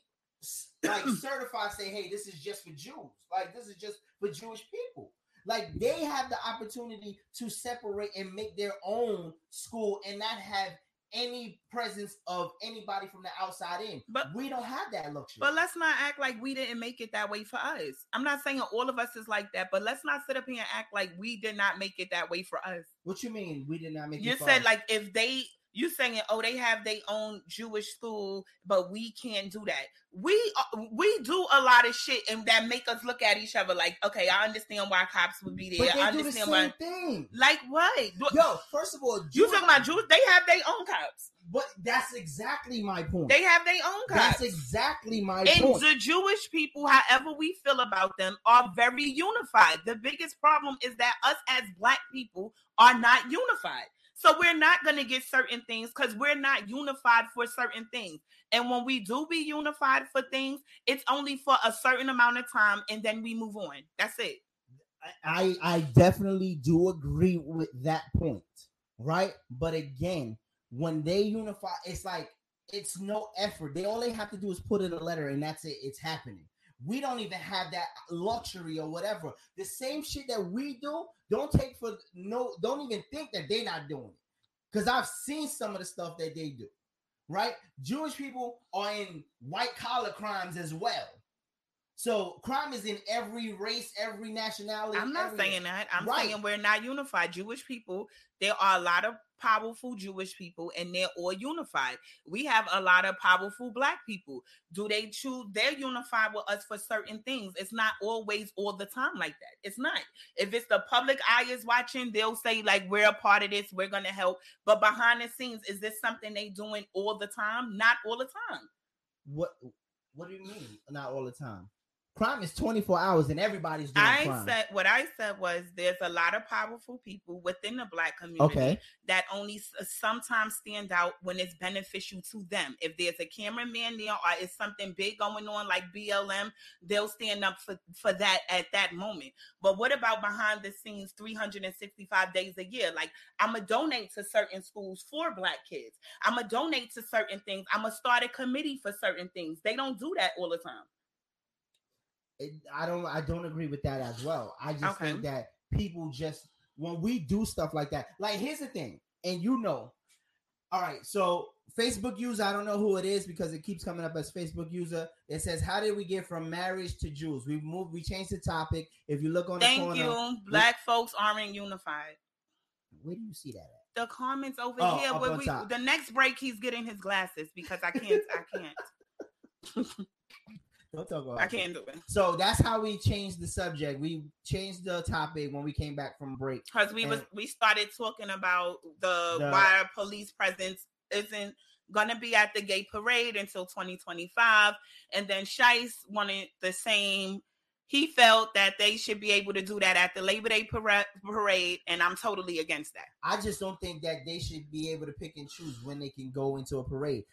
Speaker 7: like certify say hey this is just for jews like this is just for jewish people like they have the opportunity to separate and make their own school and not have any presence of anybody from the outside in.
Speaker 8: But-
Speaker 7: we don't have that luxury.
Speaker 8: But let's not act like we didn't make it that way for us. I'm not saying all of us is like that, but let's not sit up here and act like we did not make it that way for us.
Speaker 7: what you mean we did not make it?
Speaker 8: You said
Speaker 7: far?
Speaker 8: like if they you saying oh they have their own Jewish school, but we can't do that. We uh, we do a lot of shit and that make us look at each other like okay I understand why cops would be there. I
Speaker 7: the
Speaker 8: understand
Speaker 7: same
Speaker 8: why.
Speaker 7: thing.
Speaker 8: Like what?
Speaker 7: Yo, first of all,
Speaker 8: you
Speaker 7: Jew-
Speaker 8: talking about Jews? They have their own cops.
Speaker 7: But that's exactly my point.
Speaker 8: They have their own cops.
Speaker 7: that's exactly my
Speaker 8: and
Speaker 7: point.
Speaker 8: the Jewish people, however we feel about them, are very unified. The biggest problem is that us as black people are not unified. So we're not going to get certain things because we're not unified for certain things. And when we do be unified for things, it's only for a certain amount of time and then we move on. That's it.
Speaker 7: I I definitely do agree with that point, right? But again, when they unify, it's like it's no effort. They all they have to do is put in a letter, and that's it. It's happening. We don't even have that luxury or whatever. The same shit that we do, don't take for no. Don't even think that they're not doing it, because I've seen some of the stuff that they do. Right? Jewish people are in white collar crimes as well. So crime is in every race, every nationality.
Speaker 8: I'm not saying that. I'm
Speaker 7: Right.
Speaker 8: saying we're not unified. Jewish people, there are a lot of powerful Jewish people and they're all unified. We have a lot of powerful black people. Do they choose? They're unified with us for certain things. It's not always all the time like that. It's not. If it's the public eye is watching, they'll say, like, we're a part of this, we're going to help. But behind the scenes, is this something they doing all the time? Not all the time.
Speaker 7: What What do you mean? Not all the time. Crime is 24 hours and everybody's doing
Speaker 8: I
Speaker 7: crime.
Speaker 8: said what I said was there's a lot of powerful people within the black community
Speaker 7: Okay.
Speaker 8: that only uh, sometimes stand out when it's beneficial to them. If there's a cameraman there or is something big going on like BLM, they'll stand up for, for that at that moment. But what about behind the scenes 365 days a year? Like I'm gonna donate to certain schools for black kids. I'm gonna donate to certain things. I'm gonna start a committee for certain things. They don't do that all the time.
Speaker 7: It- I don't I don't agree with that as well. I just
Speaker 8: Okay.
Speaker 7: think that people just when we do stuff like that, like here's the thing, and you know, all right, so Facebook user, I don't know who it is because it keeps coming up as Facebook user. It says, How did we get from marriage to Jews? We moved, we changed the topic. If you look on the
Speaker 8: Thank
Speaker 7: corner,
Speaker 8: you. Black folks aren't unified.
Speaker 7: Where do you see that at?
Speaker 8: The comments over
Speaker 7: Oh,
Speaker 8: here. Where we,
Speaker 7: top.
Speaker 8: the next break, he's getting his glasses because I can't. I can't.
Speaker 7: Don't talk about
Speaker 8: I can't do it.
Speaker 7: So that's how we changed the subject. We changed the topic when we came back from break.
Speaker 8: because we was we started talking about the,
Speaker 7: The-
Speaker 8: why police presence isn't gonna be at the gay parade until 2025 and then Shice wanted the same he felt that they should be able to do that at the Labor Day para- parade and I'm totally against that.
Speaker 7: I just don't think that they should be able to pick and choose when they can go into a parade.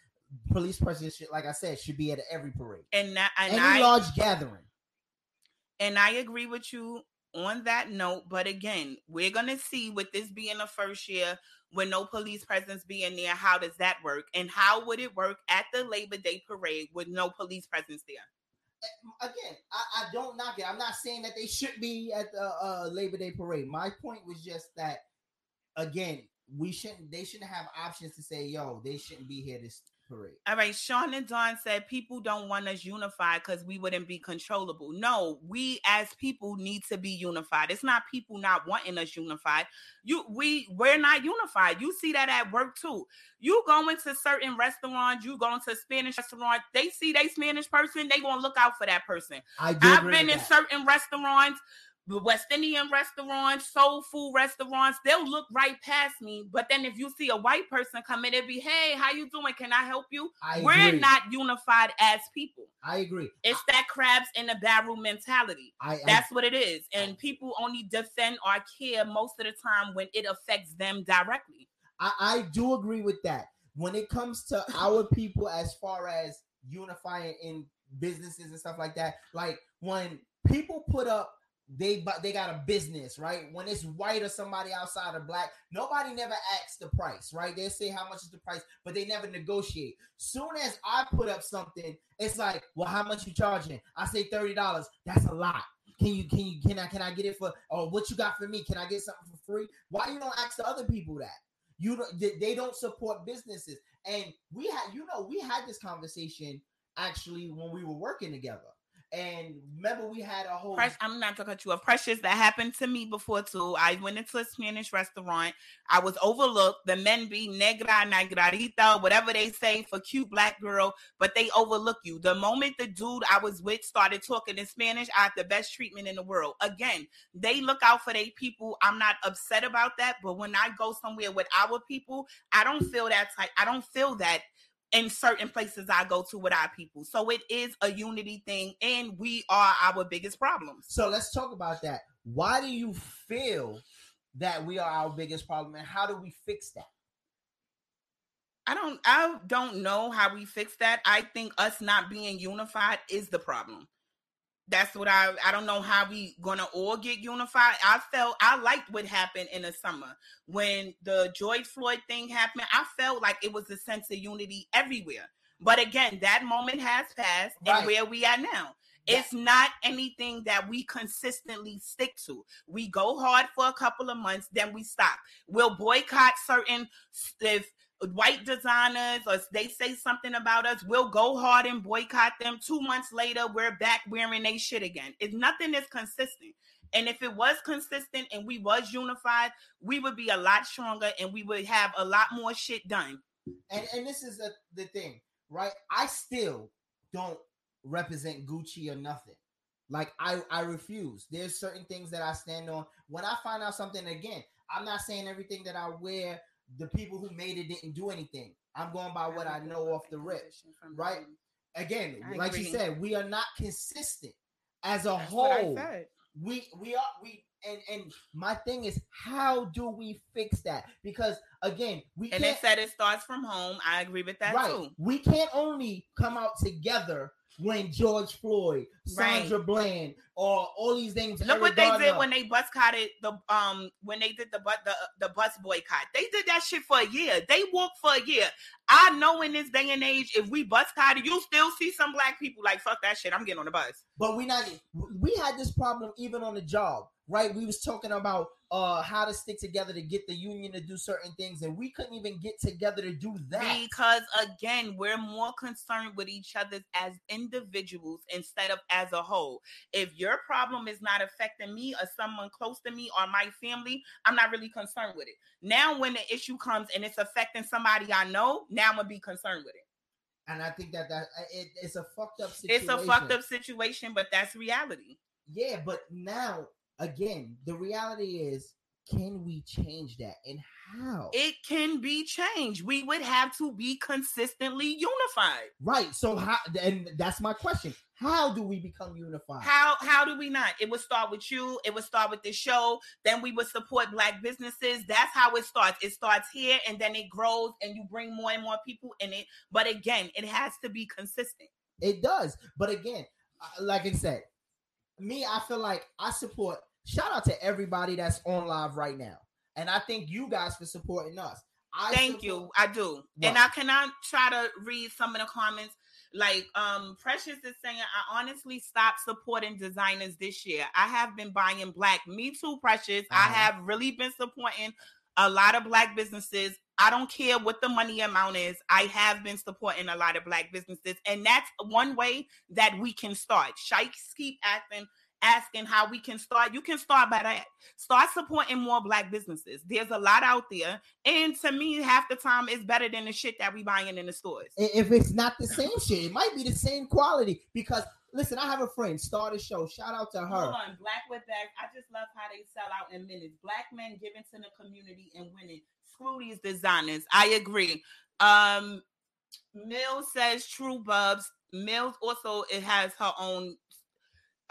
Speaker 7: Police presence, should, like I said, should be at every parade,
Speaker 8: And and
Speaker 7: any
Speaker 8: I
Speaker 7: large gathering.
Speaker 8: and I agree with you on that note. But again, we're gonna see with this being the first year with no police presence being there, how does that work? And how would it work at the Labor Day parade with no police presence there?
Speaker 7: Again, I, I don't knock it. I'm not saying that they should be at the uh, Labor Day parade. My point was just that, again, we shouldn't. They shouldn't have options to say, "Yo, they shouldn't be here this parade."
Speaker 8: All right, Sean and Don said people don't want us unified because we wouldn't be controllable. No, we as people need to be unified. It's not people not wanting us unified. You we we're not unified. You see that at work too. You go into certain restaurants, you go into Spanish restaurant, they see they Spanish person, they gonna look out for that person.
Speaker 7: I do
Speaker 8: I've been in
Speaker 7: that.
Speaker 8: certain restaurants, the West Indian restaurants, soul food restaurants. They'll look right past me, but then if you see a white person come in, it'll be, "Hey, how you doing? Can I help you?"
Speaker 7: I
Speaker 8: We're
Speaker 7: agree.
Speaker 8: not unified as people.
Speaker 7: I agree.
Speaker 8: It's that crabs in the barrel mentality.
Speaker 7: I, I
Speaker 8: That's what it is, and people only defend or care most of the time when it affects them directly.
Speaker 7: I, I do agree with that. When it comes to our people, as far as unifying in businesses and stuff like that, like when people put up they but they got a business, right? When it's white or somebody outside of black, nobody never asks the price, right? They say how much is the price, but they never negotiate. Soon as I put up something, it's like, well, how much you charging? I say thirty dollars. That's a lot. Can you can you can I can I get it for or what you got for me? Can I get something for free? Why you don't ask the other people that? You don't they don't support businesses. And we had you know we had this conversation actually when we were working together. And remember we had a whole
Speaker 8: Precious, I'm not gonna cut you off. Precious, that happened to me before too. I went into a Spanish restaurant. I was overlooked. The men be negra, negrita, whatever they say for cute black girl, but they overlook you. The moment the dude I was with started talking in Spanish, I had the best treatment in the world. Again, they look out for their people. I'm not upset about that, but when I go somewhere with our people, I don't feel that type. I don't feel that in certain places I go to with our people. So it is a unity thing, and we are our biggest problems.
Speaker 7: So let's talk about that. Why do you feel that we are our biggest problem and how do we fix that?
Speaker 8: I don't I don't know how we fix that. I think us not being unified is the problem. That's what I I don't know how we gonna all get unified. I felt I liked what happened in the summer when the George Floyd thing happened. I felt like it was a sense of unity everywhere. But again, that moment has passed,
Speaker 7: Right.
Speaker 8: and where we are now. It's not anything that we consistently stick to. We go hard for a couple of months, then we stop. We'll boycott certain if white designers or they say something about us, we'll go hard and boycott them. Two months later, we're back wearing they shit again. It's nothing is consistent. And if it was consistent and we was unified, we would be a lot stronger and we would have a lot more shit done.
Speaker 7: and and this is the, the thing, right? I still don't represent Gucci or nothing. Like I I refuse. There's certain things that I stand on. When I find out something again, I'm not saying everything that I wear. The people who made it didn't do anything. I'm going by what I know off the rip, right? Again,
Speaker 8: I
Speaker 7: like you said, we are not consistent as a
Speaker 8: That's
Speaker 7: whole.
Speaker 8: said.
Speaker 7: We we are we and and my thing is how do we fix that? Because again, we
Speaker 8: And
Speaker 7: can't
Speaker 8: it said it starts from home. I agree with that
Speaker 7: right.
Speaker 8: too.
Speaker 7: We can't only come out together when George Floyd, Sandra Bland, or all these things.
Speaker 8: Look what they
Speaker 7: Garner-
Speaker 8: did when they boycotted the um when they did the bus the, the bus boycott. They did that shit for a year. They walked for a year. I know in this day and age, if we boycotted, you'll still see some black people like fuck that shit. I'm getting on the bus.
Speaker 7: But we not we had this problem even on the job, right? We was talking about uh how to stick together to get the union to do certain things, and we couldn't even get together to do that.
Speaker 8: Because again, we're more concerned with each other as individuals instead of as a whole. If your problem is not affecting me or someone close to me or my family, I'm not really concerned with it. Now, when the issue comes and it's affecting somebody I know, now I'm gonna be concerned with it.
Speaker 7: And I think that that uh, it, it's a fucked up situation.
Speaker 8: It's a fucked up situation, but that's reality.
Speaker 7: Yeah, but now again, the reality is, can we change that, and how?
Speaker 8: It can be changed. We would have to be consistently unified.
Speaker 7: right. So how? And that's my question. How do we become unified?
Speaker 8: How how do we not? It would start with you. It would start with the show. Then we would support black businesses. That's how it starts. It starts here and then it grows and you bring more and more people in it. But again, it has to be consistent.
Speaker 7: It does. But again, uh, like I said, me, I feel like I support. Shout out to everybody that's on live right now, and I thank you guys for supporting us. I
Speaker 8: Thank you. I do. And I cannot try to read some of the comments. Like um Precious is saying, I honestly stopped supporting designers this year. I have been buying black. Me too, Precious. I
Speaker 7: Uh-huh.
Speaker 8: have really been supporting a lot of black businesses. I don't care what the money amount is. I have been supporting a lot of black businesses, and that's one way that we can start. Shikes keep acting asking how we can start. You can start by that. Start supporting more black businesses. There's a lot out there, and to me, half the time it's better than the shit that we buying in the stores.
Speaker 7: If it's not the same shit, it might be the same quality. Because listen, I have a friend start a show. Shout out to her.
Speaker 8: Hold on, Black with Bags. I just love how they sell out in minutes. Black men giving to the community and winning. Screw these designers. I agree. Um, Mills says True Bubs. Mills also it has her own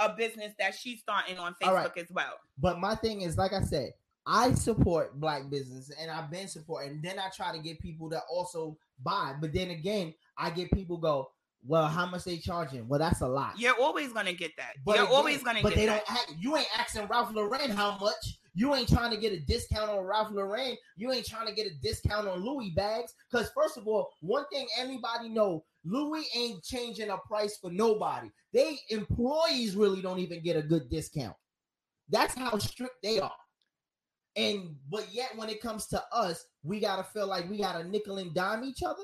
Speaker 8: a business that she's starting on Facebook
Speaker 7: right.
Speaker 8: as well.
Speaker 7: But my thing is, like I said, I support black business and I've been supporting. And then I try to get people to also buy. But then again, I get people go, well, how much they charging? Well, that's a lot.
Speaker 8: You're always gonna get that.
Speaker 7: But
Speaker 8: You're
Speaker 7: again-
Speaker 8: always gonna
Speaker 7: but they
Speaker 8: that.
Speaker 7: don't act, you ain't asking Ralph Lauren how much. You ain't trying to get a discount on Ralph Lauren. You ain't trying to get a discount on Louis bags. Because first of all, one thing anybody know, Louis ain't changing a price for nobody. They employees really don't even get a good discount. That's how strict they are. And but yet when it comes to us, we gotta feel like we gotta nickel and dime each other.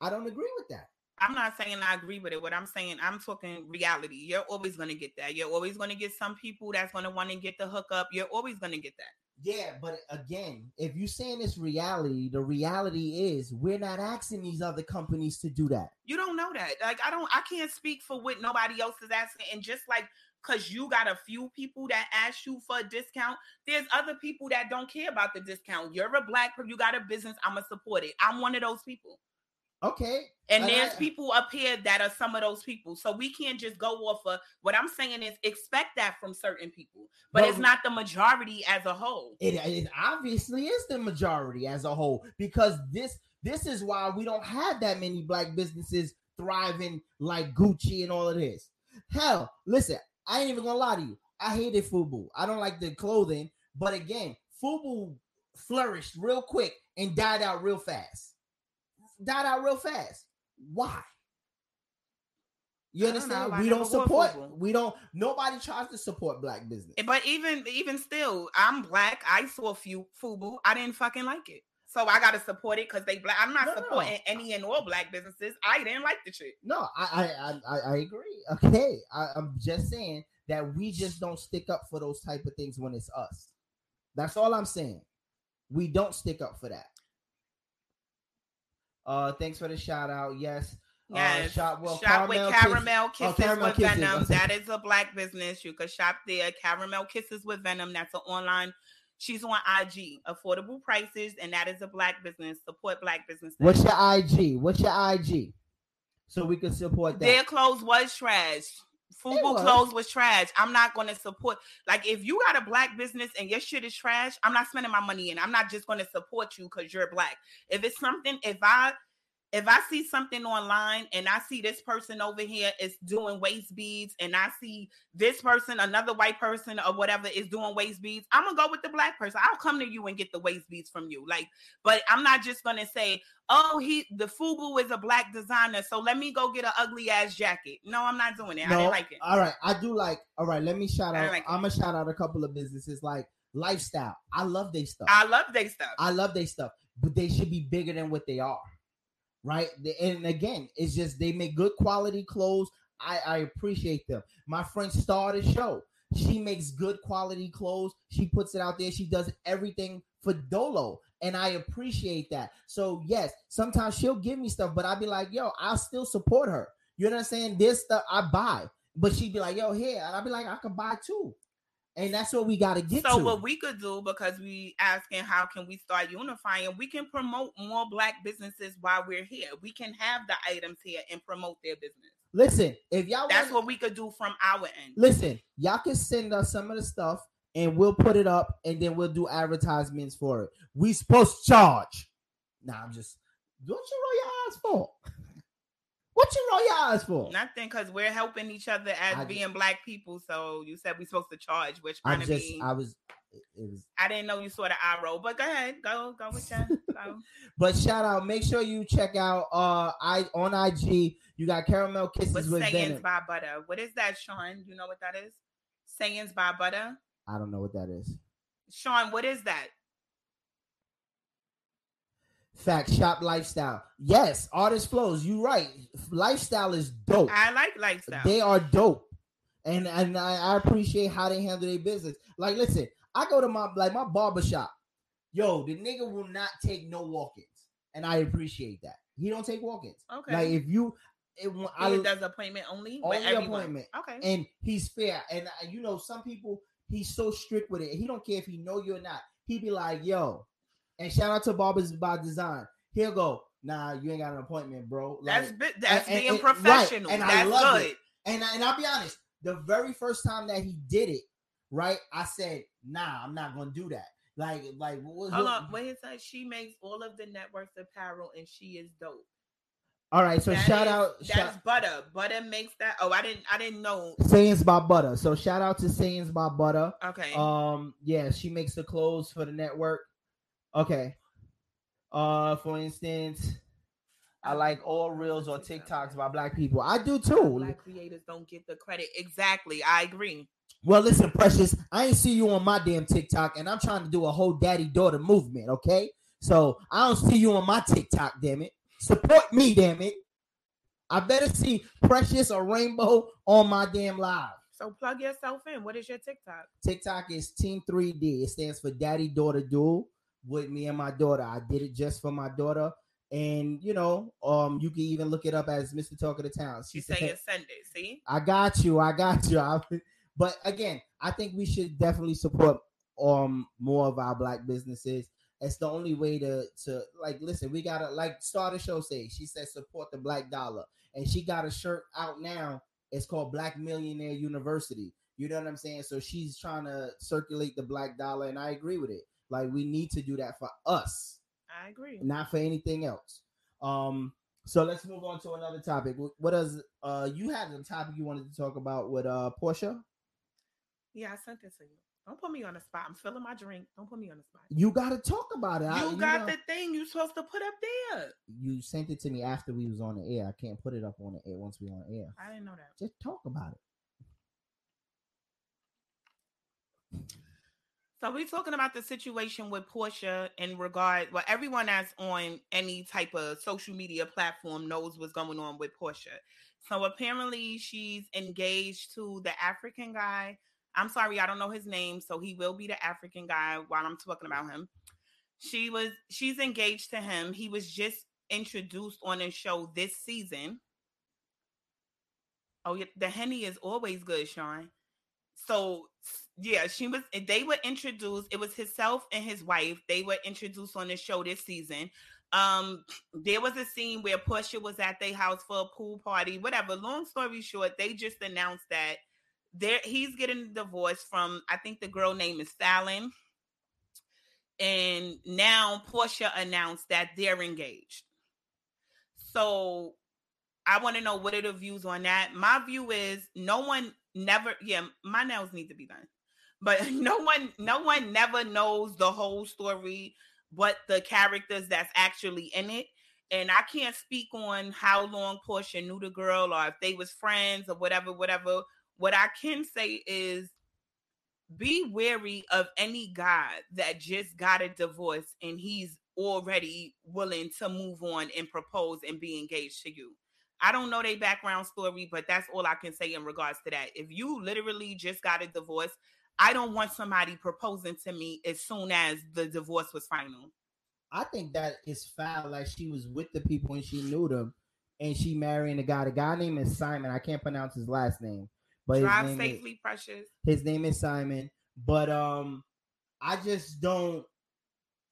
Speaker 7: I don't agree with that.
Speaker 8: I'm not saying I agree with it. What I'm saying, I'm talking reality. You're always gonna get that. You're always gonna get some people that's gonna want to get the hookup. You're always gonna get that.
Speaker 7: Yeah, but again, if you're saying it's reality, the reality is we're not asking these other companies to do that.
Speaker 8: You don't know that. Like I don't. I can't speak for what nobody else is asking. And just like because you got a few people that ask you for a discount, there's other people that don't care about the discount. You're a black. per- You got a business. I'm gonna support it. I'm one of those people.
Speaker 7: Okay.
Speaker 8: And
Speaker 7: And
Speaker 8: there's
Speaker 7: I-
Speaker 8: people up here that are some of those people. So we can't just go off of what I'm saying is expect that from certain people, but
Speaker 7: But
Speaker 8: it's not the majority as a whole.
Speaker 7: It, it obviously is the majority as a whole because this this is why we don't have that many black businesses thriving like Gucci and all of this. Hell, listen, I ain't even gonna lie to you. I hated Fubu. I don't like the clothing, but again, Fubu flourished real quick and died out real fast. Died out real fast. Why? You
Speaker 8: I don't know.
Speaker 7: understand? We don't support. We don't. Nobody tries to support black business.
Speaker 8: But even even still, I'm black. I saw a few Fubu. I didn't fucking like it. So I gotta support it because they black. I'm not
Speaker 7: No, no.
Speaker 8: supporting any and all black businesses. I didn't like the shit.
Speaker 7: No, I I I, I, I agree. Okay, I, I'm just saying that we just don't stick up for those type of things when it's us. That's all I'm saying. We don't stick up for that. Uh, thanks for the shout out. Yes.
Speaker 8: Yes,
Speaker 7: Uh, shop, well,
Speaker 8: shop with
Speaker 7: Kiss-
Speaker 8: caramel
Speaker 7: oh,
Speaker 8: kisses
Speaker 7: Caramel
Speaker 8: with
Speaker 7: Kisses.
Speaker 8: Venom. That is a black business. You could shop there. Caramel kisses with Venom. That's an online. She's on IG, affordable prices, and that is a black business. Support black businesses.
Speaker 7: What's your IG? What's your IG? So we can support that.
Speaker 8: Their clothes was trash. Fubu
Speaker 7: was.
Speaker 8: clothes was trash. I'm not going to support. Like, if you got a black business and your shit is trash, I'm not spending my money in. I'm not just going to support you because you're black. If it's something, if I if I see something online and I see this person over here is doing waist beads, and I see this person, another white person or whatever is doing waist beads, I'm gonna go with the black person. I'll come to you and get the waist beads from you. Like, but I'm not just gonna say, oh, he the Fubu is a black designer, so let me go get an ugly ass jacket. No, I'm not doing it. I
Speaker 7: No,
Speaker 8: didn't like it.
Speaker 7: All right, I do like. All right, let me shout out.
Speaker 8: like.
Speaker 7: I'm gonna shout out a couple of businesses like Lifestyle. I love their stuff.
Speaker 8: I love they stuff.
Speaker 7: I love their stuff, but they should be bigger than what they are, right? And again, it's just they make good quality clothes. I, I appreciate them. My friend Star the show. She makes good quality clothes. She puts it out there. She does everything for Dolo, and I appreciate that. So yes, sometimes she'll give me stuff, but I'll be like, yo, I'll still support her. You know what I'm saying? This stuff I buy, but she'd be like, yo, here, and I'd be like, I can buy too. And that's what we got to get
Speaker 8: So
Speaker 7: to.
Speaker 8: what we could do because we asking how can we start unifying, we can promote more black businesses while we're here. We can have the items here and promote their business.
Speaker 7: Listen, if y'all
Speaker 8: That's
Speaker 7: want,
Speaker 8: what we could do from our end.
Speaker 7: listen, y'all can send us some of the stuff and we'll put it up and then we'll do advertisements for it. We supposed to charge. Nah, I'm just don't you roll your eyes for? What you roll your eyes for?
Speaker 8: Nothing because we're helping each other as
Speaker 7: I-
Speaker 8: being black people. So you said we're supposed to charge, which
Speaker 7: I just I was it was
Speaker 8: I didn't know you saw the eye roll, but go ahead, go go with go.
Speaker 7: but shout out, make sure you check out uh I on IG. You got caramel kisses
Speaker 8: What's
Speaker 7: with
Speaker 8: sayings by butter? What is that, Sean? You know what that is? Sayings by butter.
Speaker 7: I don't know what that is.
Speaker 8: Sean, what is that?
Speaker 7: Fact shop lifestyle. Yes, artist flows. You right. Lifestyle is dope.
Speaker 8: I like lifestyle.
Speaker 7: They are dope, and and I, I appreciate how they handle their business. Like, listen, I go to my like my barber shop. Yo, the nigga will not take no walk-ins, and I appreciate that. He don't take walk-ins.
Speaker 8: Okay.
Speaker 7: Like if you, it, I
Speaker 8: He does appointment only.
Speaker 7: only appointment.
Speaker 8: Okay.
Speaker 7: And he's fair. And uh, you know, some people he's so strict with it. He don't care if he know you or not. He be like, yo. And shout out to Barbers by Design. He'll go, nah, you ain't got an appointment, bro.
Speaker 8: That's
Speaker 7: Like-
Speaker 8: bi- that's
Speaker 7: and-
Speaker 8: being
Speaker 7: and- right,
Speaker 8: professional.
Speaker 7: and I
Speaker 8: that's
Speaker 7: love
Speaker 8: good.
Speaker 7: it. And I, and I'll be honest, the very first time that he did it, right, I said, nah, I'm not gonna do that. Like, like, what,
Speaker 8: Hold on. What he said? She makes all of the networks apparel, and she is dope.
Speaker 7: all right. So
Speaker 8: That
Speaker 7: shout
Speaker 8: is-
Speaker 7: out,
Speaker 8: That's
Speaker 7: shout,
Speaker 8: butter. Butter makes that. Oh, I didn't. I didn't know.
Speaker 7: Sayings by Butter. So shout out to Sayings by Butter.
Speaker 8: Okay.
Speaker 7: Um, yeah, she makes the clothes for the network. Okay. Uh, for instance, I like all reels or TikToks by black people. I do too.
Speaker 8: Black creators don't get the credit. Exactly. I agree.
Speaker 7: Well, listen, Precious, I ain't see you on my damn TikTok, and I'm trying to do a whole daddy daughter movement, okay? So I don't see you on my TikTok, damn it. Support me, damn it. I better see Precious or Rainbow on my damn live.
Speaker 8: So plug yourself in. What is your TikTok?
Speaker 7: TikTok is Team 3D. It stands for Daddy Daughter Duel with me and my daughter. I did it just for my daughter. And you know, um, you can even look it up as Mr. Talk of the Town.
Speaker 8: She's
Speaker 7: said-
Speaker 8: saying send it. See.
Speaker 7: I got you. I got you. I, but again, I think we should definitely support um more of our black businesses. It's the only way to to like listen. We gotta like start a show. Say she said support the black dollar, and she got a shirt out now. It's called Black Millionaire University. You know what I'm saying? So she's trying to circulate the black dollar, and I agree with it. Like we need to do that for us
Speaker 8: I agree.
Speaker 7: not for anything else. Um, So let's move on to another topic. What, does uh you had a topic you wanted to talk about with uh Porsha?
Speaker 8: Yeah, I sent it to you. Don't put me on the spot. I'm filling my drink. Don't put me on the spot.
Speaker 7: You got to talk about it. I-
Speaker 8: You got
Speaker 7: know,
Speaker 8: the thing you supposed to put up there.
Speaker 7: You sent it to me after we was on the air. I can't put it up on the air once we on air.
Speaker 8: I didn't know that.
Speaker 7: Just talk about it.
Speaker 8: So we're talking about the situation with Porsha in regard. Well, everyone that's on any type of social media platform knows what's going on with Porsha. So apparently, she's engaged to the African guy. I'm sorry, I don't know his name, so he will be the African guy while I'm talking about him. She was she's engaged to him. He was just introduced on a show this season. Oh, the henny is always good, Sean. So yeah, she was. They were introduced. It was himself and his wife. They were introduced on the show this season. Um, there was a scene where Porsha was at their house for a pool party. Whatever. Long story short, they just announced that there he's getting a divorce from. I think the girl name is Fallon. And now Porsha announced that they're engaged. So I want to know what are the views on that. My view is no one never yeah, my nails need to be done. But no one no one never knows the whole story, what the characters that's actually in it. And I can't speak on how long Porsha knew the girl or if they was friends or whatever, whatever. What I can say is be wary of any guy that just got a divorce and he's already willing to move on and propose and be engaged to you. I don't know their background story, but that's all I can say in regards to that. If you literally just got a divorce, I don't want somebody proposing to me as soon as the divorce was final.
Speaker 7: I think that is foul. Like she was with the people and she knew them, and she marrying a guy. The guy name is Simon. I can't pronounce his last name, but his
Speaker 8: Drive
Speaker 7: name is-
Speaker 8: safely, precious.
Speaker 7: his name is Simon. But um, I just don't.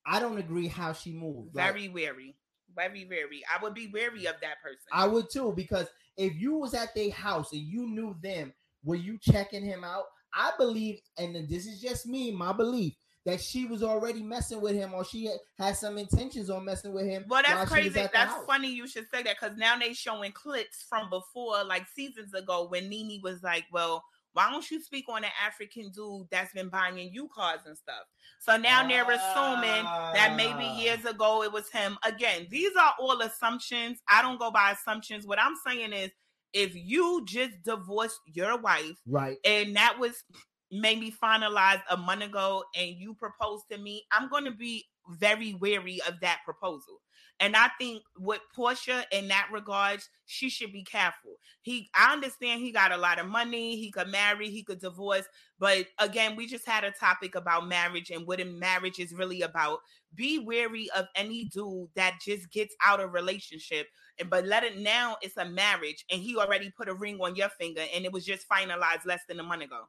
Speaker 7: I don't agree how she moved. Like,
Speaker 8: Very wary. Very wary. I would be wary of that person.
Speaker 7: I would too because if you was at their house and you knew them, were you checking him out? I believe, and this is just me, my belief that she was already messing with him, or she had, some intentions on messing with him.
Speaker 8: Well, that's crazy. That's
Speaker 7: house.
Speaker 8: funny you should say that because now they showing clips from before, like seasons ago, when Nene was like, "Well, why don't you speak on the African dude that's been buying you cars and stuff?" So now they're assuming that maybe
Speaker 7: Ah.
Speaker 8: years ago it was him. Again, these are all assumptions. I don't go by assumptions. What I'm saying is, if you just divorced your wife,
Speaker 7: Right.
Speaker 8: and that was maybe finalized a month ago and you proposed to me, I'm going to be very wary of that proposal. And I think with Porsha in that regards, she should be careful. He I understand he got a lot of money, he could marry, he could divorce, but again, we just had a topic about marriage and what marriage is really about. Be wary of any dude that just gets out of relationship and but let it now it's a marriage and he already put a ring on your finger and it was just finalized less than a month ago.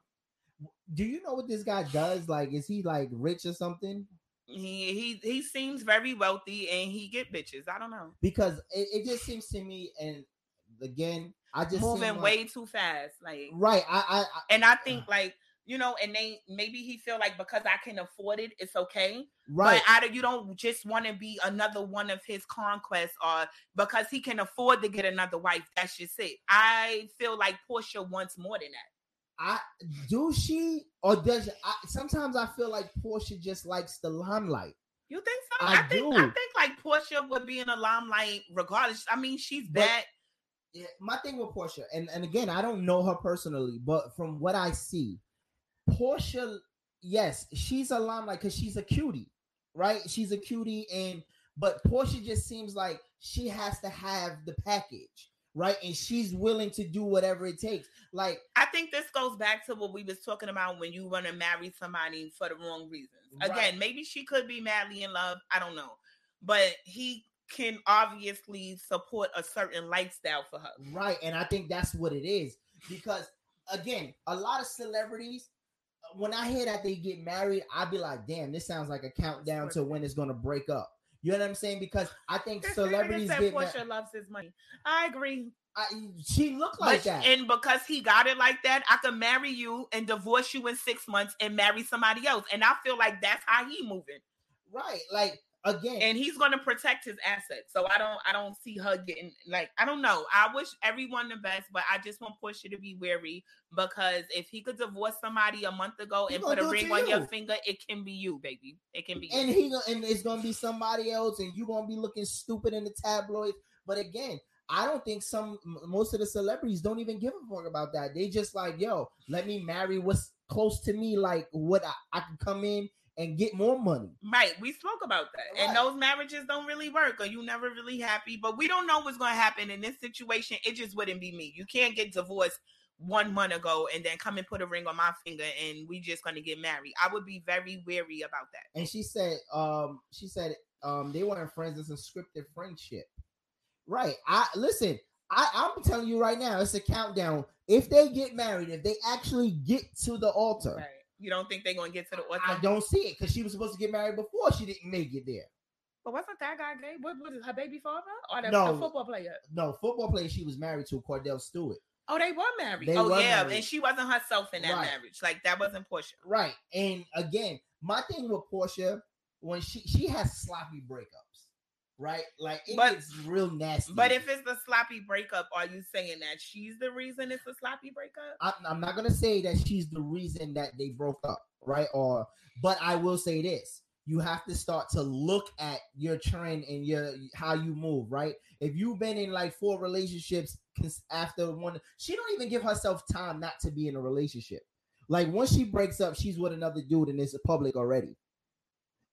Speaker 7: Do you know what this guy does? Like, is he like rich or something?
Speaker 8: He he he seems very wealthy and he get bitches. I don't know.
Speaker 7: Because it, it just seems to me, and again, I just
Speaker 8: Moving
Speaker 7: like-
Speaker 8: way too fast. Like
Speaker 7: right. I, I, I
Speaker 8: and I uh. think like you know, and they maybe he feel like because I can afford it, it's okay.
Speaker 7: Right.
Speaker 8: But I don't, you don't just want to be another one of his conquests, or because he can afford to get another wife. That's just it. I feel like Porsha wants more than that.
Speaker 7: I do she or does I, sometimes I feel like Porsha just likes the limelight.
Speaker 8: You think so?
Speaker 7: I
Speaker 8: I, think
Speaker 7: do.
Speaker 8: I think like Porsha would be in a limelight regardless. I mean, she's
Speaker 7: But-
Speaker 8: bad.
Speaker 7: Yeah, my thing with Porsha, and, and again, I don't know her personally, but from what I see, Porsha, yes, she's a limelight because she's a cutie, right? She's a cutie, and but Porsha just seems like she has to have the package, right? And she's willing to do whatever it takes. Like,
Speaker 8: I think this goes back to what we was talking about when you want to marry somebody for the wrong reasons.
Speaker 7: Right.
Speaker 8: Again, maybe she could be madly in love. I don't know, but he can obviously support a certain lifestyle for her.
Speaker 7: Right, and I think that's what it is because again, a lot of celebrities. When I hear that they get married, I'd be like, "Damn, this sounds like a countdown to when it's gonna break up." You know what I'm saying? Because I think celebrities get
Speaker 8: Porsha
Speaker 7: married.
Speaker 8: loves his money. I agree.
Speaker 7: I, she looked like
Speaker 8: But-
Speaker 7: that.
Speaker 8: And because he got it like that, I could marry you and divorce you in six months and marry somebody else. And I feel like that's how he moving.
Speaker 7: right, like again,
Speaker 8: and he's going to protect his assets. So I don't, I don't see her getting like, I don't know. I wish everyone the best, but I just want Porsha to be wary because if he could divorce somebody a month ago
Speaker 7: He
Speaker 8: and put a ring
Speaker 7: to
Speaker 8: on your finger, it can be you, baby. It can be you.
Speaker 7: and he and it's gonna be somebody else, and you gonna be looking stupid in the tabloids. But again, I don't think some most of the celebrities don't even give a fuck about that. They just like, yo, let me marry what's close to me, like what I, I can come in and get more money.
Speaker 8: Right, we spoke about that, and those marriages don't really work, or you never really happy. But we don't know what's going to happen in this situation. It just wouldn't be me. You can't get divorced one month ago and then come and put a ring on my finger, and we just going to get married. I would be very wary about that.
Speaker 7: And she said, um, she said, um, they weren't friends. It's a scripted friendship. Right. I listen. I, I'm telling you right now, it's a countdown. If they get married, if they actually get to the altar,
Speaker 8: Right. You don't think they're going to get to the altar?
Speaker 7: I don't see it because she was supposed to get married before she didn't make it there.
Speaker 8: But wasn't that guy gay? What was it, her baby father or the,
Speaker 7: No.
Speaker 8: the football player?
Speaker 7: No, football player she was married to Kordell Stewart.
Speaker 8: Oh, they were married.
Speaker 7: They
Speaker 8: oh
Speaker 7: were
Speaker 8: yeah,
Speaker 7: married.
Speaker 8: and she wasn't herself in that
Speaker 7: Right.
Speaker 8: marriage. Like that wasn't Porsha.
Speaker 7: Right. And again, my thing with Porsha, when she she has sloppy breakups, right? Like it
Speaker 8: But-
Speaker 7: gets real nasty.
Speaker 8: But if it's the sloppy breakup, are you saying that she's the reason it's a sloppy breakup?
Speaker 7: I'm, I'm not gonna say that she's the reason that they broke up, right? Or, but I will say this: you have to start to look at your trend and your how you move, right? If you've been in like four relationships after one, she don't even give herself time not to be in a relationship. Like once she breaks up, she's with another dude and it's public already.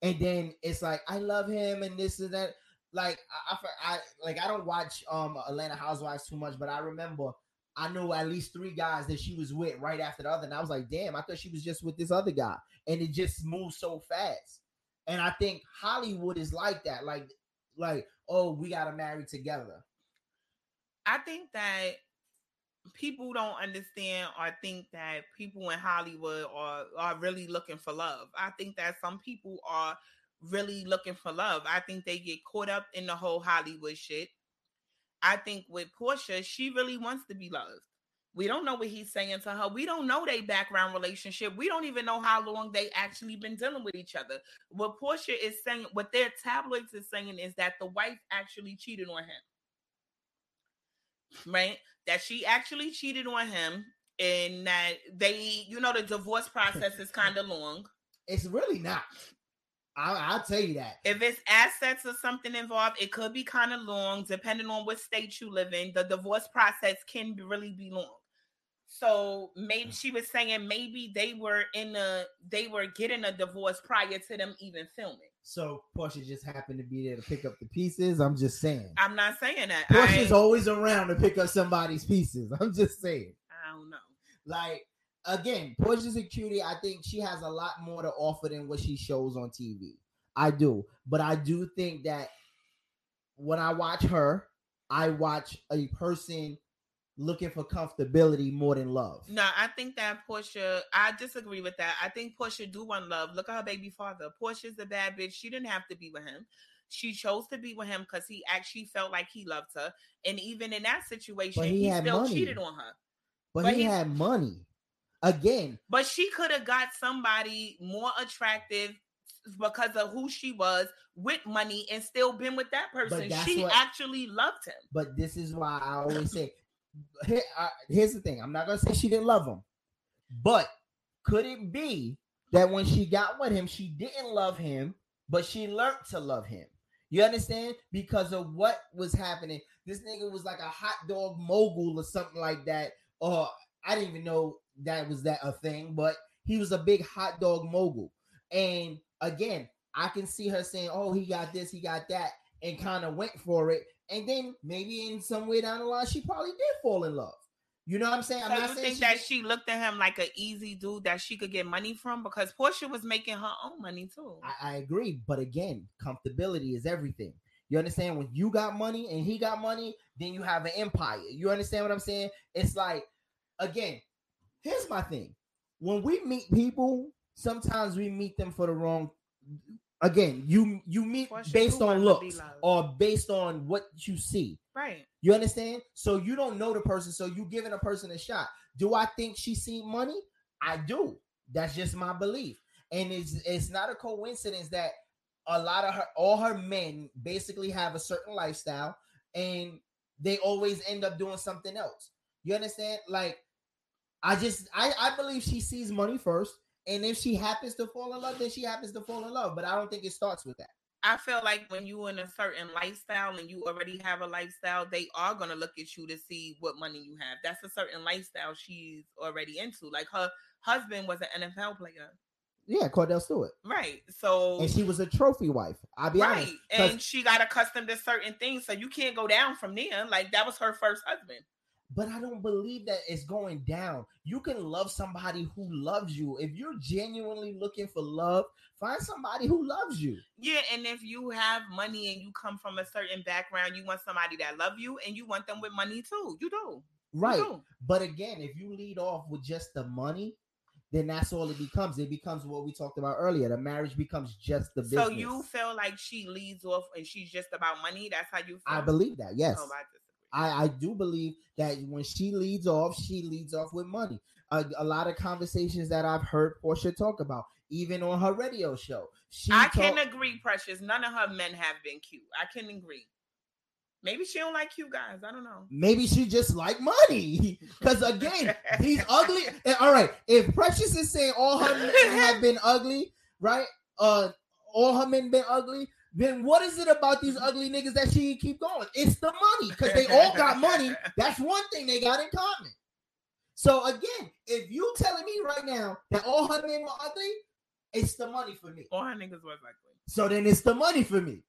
Speaker 7: And then it's like I love him and this and that. Like I, I, I like I don't watch um Atlanta Housewives too much, but I remember I knew at least three guys that she was with right after the other, and I was like, damn, I thought she was just with this other guy, and it just moves so fast. And I think Hollywood is like that, like, like oh, we gotta marry together.
Speaker 8: I think that people don't understand or think that people in Hollywood are are really looking for love. I think that some people are really looking for love. I think they get caught up in the whole Hollywood shit. I think with Porsha, she really wants to be loved. We don't know what he's saying to her. We don't know their background relationship. We don't even know how long they actually been dealing with each other. What Porsha is saying, what their tabloids is saying, is that the wife actually cheated on him right? That she actually cheated on him and that they, you know, the divorce process is kind of long.
Speaker 7: It's really not. I, I'll tell you that.
Speaker 8: If it's assets or something involved, it could be kind of long, depending on what state you live in. The divorce process can really be long. So maybe mm. she was saying maybe they were in a they were getting a divorce prior to them even filming.
Speaker 7: So Porsha just happened to be there to pick up the pieces. I'm just saying.
Speaker 8: I'm not saying that.
Speaker 7: Porsha's
Speaker 8: I,
Speaker 7: always around to pick up somebody's pieces. I'm just saying.
Speaker 8: I don't know.
Speaker 7: Like again, Porsha's a cutie. I think she has a lot more to offer than what she shows on TV. I do, but I do think that when I watch her, I watch a person looking for comfortability more than love.
Speaker 8: No, I think that Porsha, I disagree with that. I think Porsha do want love. Look at her baby father. Porsha's a bad bitch. She didn't have to be with him. She chose to be with him because he actually felt like he loved her. And even in that situation,
Speaker 7: But he
Speaker 8: he, still
Speaker 7: money.
Speaker 8: cheated on her.
Speaker 7: But,
Speaker 8: But
Speaker 7: he
Speaker 8: he's-
Speaker 7: had money. Again,
Speaker 8: But she could have got somebody more attractive because of who she was with money and still been with that person. She
Speaker 7: what-
Speaker 8: actually loved him.
Speaker 7: but this is why I always say, here, uh, here's the thing. I'm not gonna say she didn't love him, but could it be that when she got with him, she didn't love him, but she learned to love him? You understand? Because of what was happening. This nigga was like a hot dog mogul or something like that. Or I didn't even know that was that a thing, but he was a big hot dog mogul. And again, I can see her saying, "Oh, he got this, he got that," and kind of went for it. And then maybe in some way down the line, she probably did fall in love. You know what I'm saying? I'm
Speaker 8: So
Speaker 7: not
Speaker 8: you
Speaker 7: saying
Speaker 8: think
Speaker 7: she
Speaker 8: that
Speaker 7: did-
Speaker 8: she looked at him like an easy dude that she could get money from? Because Porsha was making her own money too.
Speaker 7: I, I agree, but again, comfortability is everything. You understand? When you got money and he got money, then you have an empire. You understand what I'm saying? It's like, again, here's my thing. When we meet people, sometimes we meet them for the wrong. Again, you you meet
Speaker 8: Porsha
Speaker 7: based on
Speaker 8: want to be
Speaker 7: looks or based on what you see.
Speaker 8: Right.
Speaker 7: You understand? So you don't know the person, so you giving a person a shot. Do I think she seen money? I do. That's just my belief. And it's it's not a coincidence that a lot of her all her men basically have a certain lifestyle and they always end up doing something else. You understand? Like I just I, I believe she sees money first, and if she happens to fall in love, then she happens to fall in love. But I don't think it starts with that.
Speaker 8: I feel like when you're in a certain lifestyle and you already have a lifestyle, they are gonna look at you to see what money you have. That's a certain lifestyle she's already into. Like her husband was an NFL player.
Speaker 7: Yeah, Kordell Stewart.
Speaker 8: Right. So
Speaker 7: And she was a trophy wife. I'll be
Speaker 8: right.
Speaker 7: honest.
Speaker 8: And she got accustomed to certain things. So you can't go down from there. Like that was her first husband.
Speaker 7: But I don't believe that it's going down. You can love somebody who loves you. If you're genuinely looking for love, find somebody who loves you.
Speaker 8: Yeah, and if you have money and you come from a certain background, you want somebody that love you and you want them with money too. You do.
Speaker 7: Right.
Speaker 8: do.
Speaker 7: But again, if you lead off with just the money, then that's all it becomes. It becomes what we talked about earlier. The marriage becomes just the business.
Speaker 8: So you feel like she leads off and she's just about money? That's how you feel?
Speaker 7: I believe that, yes.
Speaker 8: Oh. I,
Speaker 7: I do believe that when she leads off, she leads off with money. A, a lot of conversations that I've heard Porsha talk about, even on her radio show. She
Speaker 8: I
Speaker 7: talk-
Speaker 8: can agree, Precious. None of her men have been cute. I can agree. Maybe she don't like cute guys. I don't know.
Speaker 7: maybe she just like money. Because again, he's ugly. All right, if Precious is saying all her men have been ugly, right? Uh, all her men been ugly. Then what is it about these ugly niggas that she keep going? It's the money because they all got money. That's one thing they got in common. So again, if you telling me right now that all her men were ugly, it's the money for me.
Speaker 8: All her niggas was ugly.
Speaker 7: So then it's the money for me.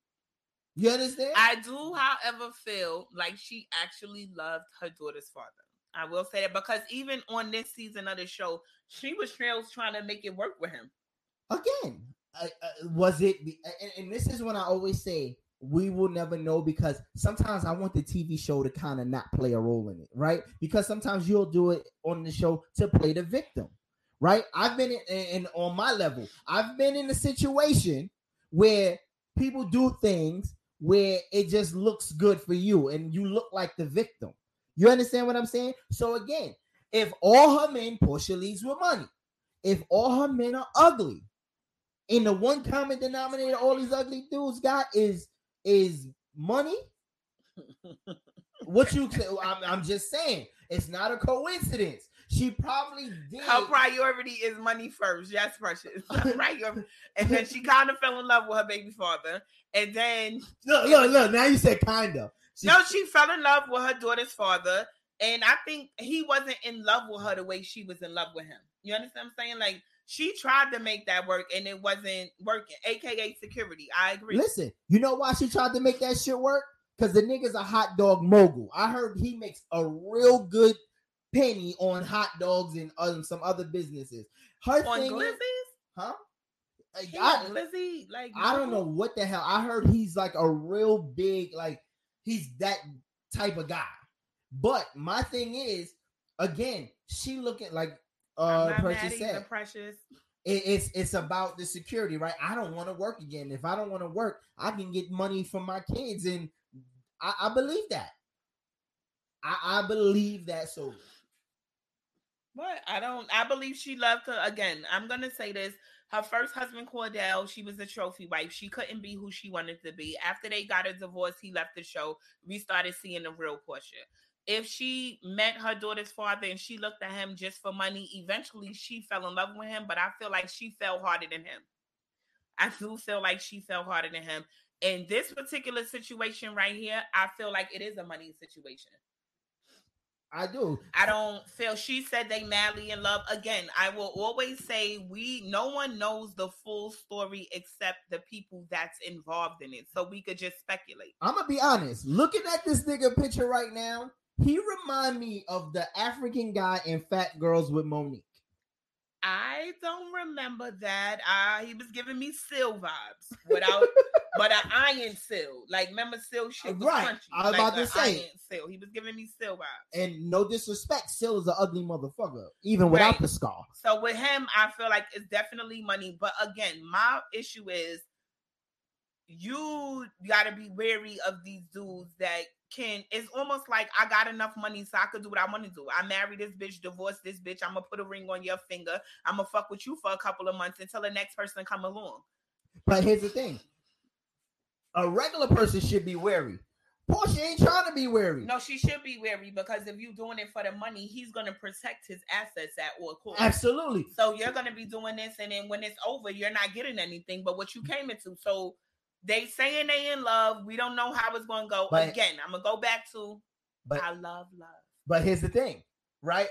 Speaker 7: You understand?
Speaker 8: I do, however, feel like she actually loved her daughter's father. I will say that because even on this season of the show, she was still trying to make it work with him.
Speaker 7: again uh, was it and, and this is when i always say we will never know because sometimes i want the tv show to kind of not play a role in it right? Because sometimes you'll do it on the show to play the victim right? I've been in, in on my level. I've been in a situation where people do things where it just looks good for you and you look like the victim. You understand what i'm saying? So again if all her men porsha leads with money if all her men are ugly and the one common denominator all these ugly dudes got is is money. what you say? I'm, I'm just saying it's not a coincidence. She probably did.
Speaker 8: Her priority is money first. Yes, precious. right. And then she kind of fell in love with her baby father. And then
Speaker 7: Look, look, look. Now you said kind of.
Speaker 8: no, she fell in love with her daughter's father. And I think he wasn't in love with her the way she was in love with him. You understand what I'm saying? Like she tried to make that work and it wasn't working, aka security. I agree.
Speaker 7: Listen, you know why she tried to make that shit work? Because the nigga's a hot dog mogul. I heard he makes a real good penny on hot dogs and um, some other businesses. Her
Speaker 8: on
Speaker 7: thing is-
Speaker 8: Glizzy's?
Speaker 7: huh? Like,
Speaker 8: He
Speaker 7: I-
Speaker 8: a Glizzy, like
Speaker 7: I don't know what the hell. I heard he's like a real big, like he's that type of guy. But my thing is, again, she looking like uh Precious said.
Speaker 8: precious.
Speaker 7: It- it's it's about the security, right? I don't want to work again. If I don't want to work, I can get money from my kids, and I, I believe that. I, I believe that so.
Speaker 8: But I don't. I believe she loved her. Again, I'm gonna say this: her first husband, Kordell, she was a trophy wife. She couldn't be who she wanted to be. After they got a divorce, he left the show. We started seeing the real Porsha. If she met her daughter's father and she looked at him just for money, eventually she fell in love with him. But I feel like she fell harder than him. I do feel like she fell harder than him. In this particular situation right here, I feel like it is a money situation.
Speaker 7: I do.
Speaker 8: I don't feel she said they madly in love. Again, I will always say we no one knows the full story except the people that's involved in it. So we could just speculate.
Speaker 7: I'm gonna be honest. Looking at this nigga picture right now, he remind me of the African guy in Phat Girlz with Mo'Nique.
Speaker 8: I don't remember that. Uh he was giving me seal vibes without but an iron seal. Like remember seal shit was
Speaker 7: Right.
Speaker 8: crunchy.
Speaker 7: I was
Speaker 8: like
Speaker 7: about to say.
Speaker 8: seal. He was giving me seal vibes.
Speaker 7: And no disrespect, Seal is an ugly motherfucker, even without the scar.
Speaker 8: So with him, I feel like it's definitely money. But again, my issue is you got to be wary of these dudes that can. It's almost like I got enough money so I could do what I want to do. I marry this bitch, divorce this bitch. I'm gonna put a ring on your finger. I'm gonna fuck with you for a couple of months until the next person come along.
Speaker 7: But here's the thing: A regular person should be wary. Porsha ain't trying to be wary.
Speaker 8: No, she should be wary because if you're doing it for the money, he's gonna protect his assets at all costs.
Speaker 7: Absolutely.
Speaker 8: So you're gonna be doing this, and then when it's over, you're not getting anything but what you came into. So they saying they in love. We don't know how it's gonna go.
Speaker 7: But-
Speaker 8: Again, I'm gonna go back to
Speaker 7: But
Speaker 8: I love love.
Speaker 7: But here's the thing, right?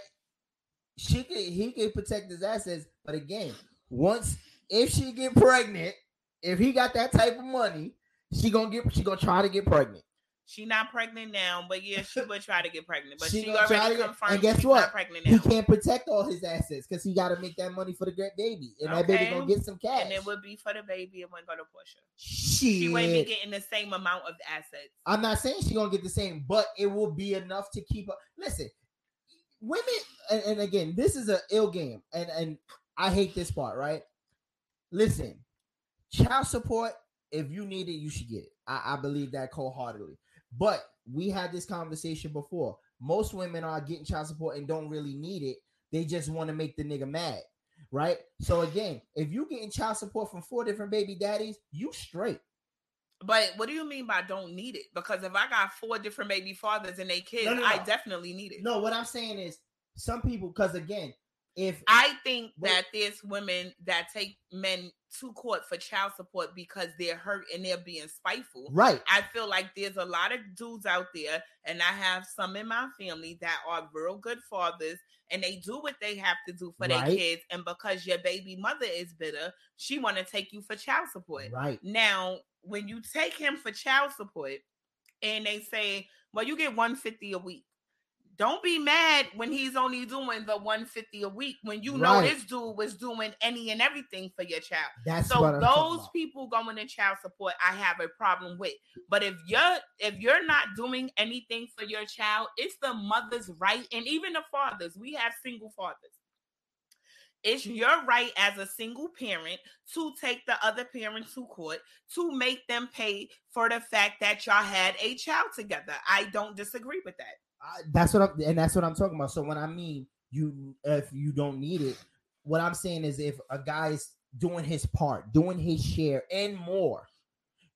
Speaker 7: She could he could protect his assets, but again, once if she get pregnant, if he got that type of money, she gonna get she gonna try to get pregnant.
Speaker 8: She not pregnant now, but yeah, she would try to get pregnant. But she,
Speaker 7: try
Speaker 8: already
Speaker 7: get-
Speaker 8: confirmed
Speaker 7: and guess
Speaker 8: she's
Speaker 7: what?
Speaker 8: not pregnant
Speaker 7: He can't protect all his assets because he got to make that money for the great baby, and that baby gonna get some cash.
Speaker 8: And it would be for the baby. It wouldn't go to Porsha.
Speaker 7: Shit.
Speaker 8: She wouldn't be getting the same amount of assets.
Speaker 7: I'm not saying she gonna get the same, but it will be enough to keep up. Listen, women, and, and again, this is an ill game, and and I hate this part. Right? Listen, child support. If you need it, you should get it. I, I believe that wholeheartedly. But we had this conversation before. Most women are getting child support and don't really need it. They just want to make the nigga mad, right? So again, if you getting child support from four different baby daddies, you straight.
Speaker 8: But what do you mean by don't need it? Because if I got four different baby fathers and they kids,
Speaker 7: No, no,
Speaker 8: I definitely need it.
Speaker 7: No, what I'm saying is some people, because again, if
Speaker 8: I think that there's women that take men to court for child support because they're hurt and they're being spiteful.
Speaker 7: Right.
Speaker 8: I feel like there's a lot of dudes out there, and I have some in my family that are real good fathers, and they do what they have to do for their kids. And because your baby mother is bitter, she want to take you for child support.
Speaker 7: Right.
Speaker 8: Now, when you take him for child support, and they say, "Well, you get 150 a week." Don't be mad when he's only doing the 150 a week when you know
Speaker 7: Right.
Speaker 8: this dude was doing any and everything for your child.
Speaker 7: That's
Speaker 8: so
Speaker 7: what I'm talking
Speaker 8: those people going to child support, I have a problem with. But if you're if you're not doing anything for your child, it's the mother's right, and even the fathers. We have single fathers. It's your right as a single parent to take the other parent to court to make them pay for the fact that y'all had a child together. I don't disagree with that.
Speaker 7: I- that's what I'm, and that's what I'm talking about. So when I mean you, if you don't need it, what I'm saying is if a guy's doing his part, doing his share, and more,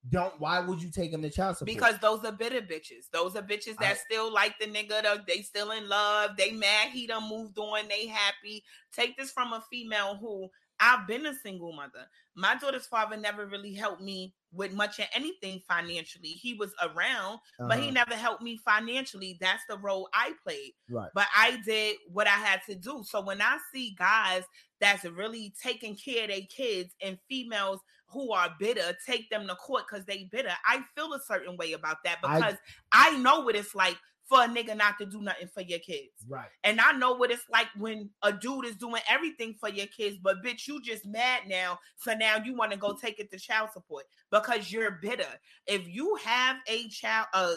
Speaker 7: don't. Why would you take him to child support?
Speaker 8: Because those are bitter bitches. Those are bitches that
Speaker 7: I-
Speaker 8: still like the nigga. They still in love. They mad he done moved on. They happy. Take this from a female who I've been a single mother. My daughter's father never really helped me with much of anything financially. He was around, but he
Speaker 7: Uh-huh.
Speaker 8: never helped me financially. That's the role I played.
Speaker 7: Right.
Speaker 8: But I did what I had to do. So when I see guys that's really taking care of their kids and females who are bitter take them to court because they bitter, I feel a certain way about that
Speaker 7: I-
Speaker 8: because I, know what it's like for a nigga not to do nothing for your kids.
Speaker 7: Right.
Speaker 8: And I know what it's like when a dude is doing everything for your kids, but bitch, you just mad now. So now you want to go take it to child support because you're bitter. If you have a child, a,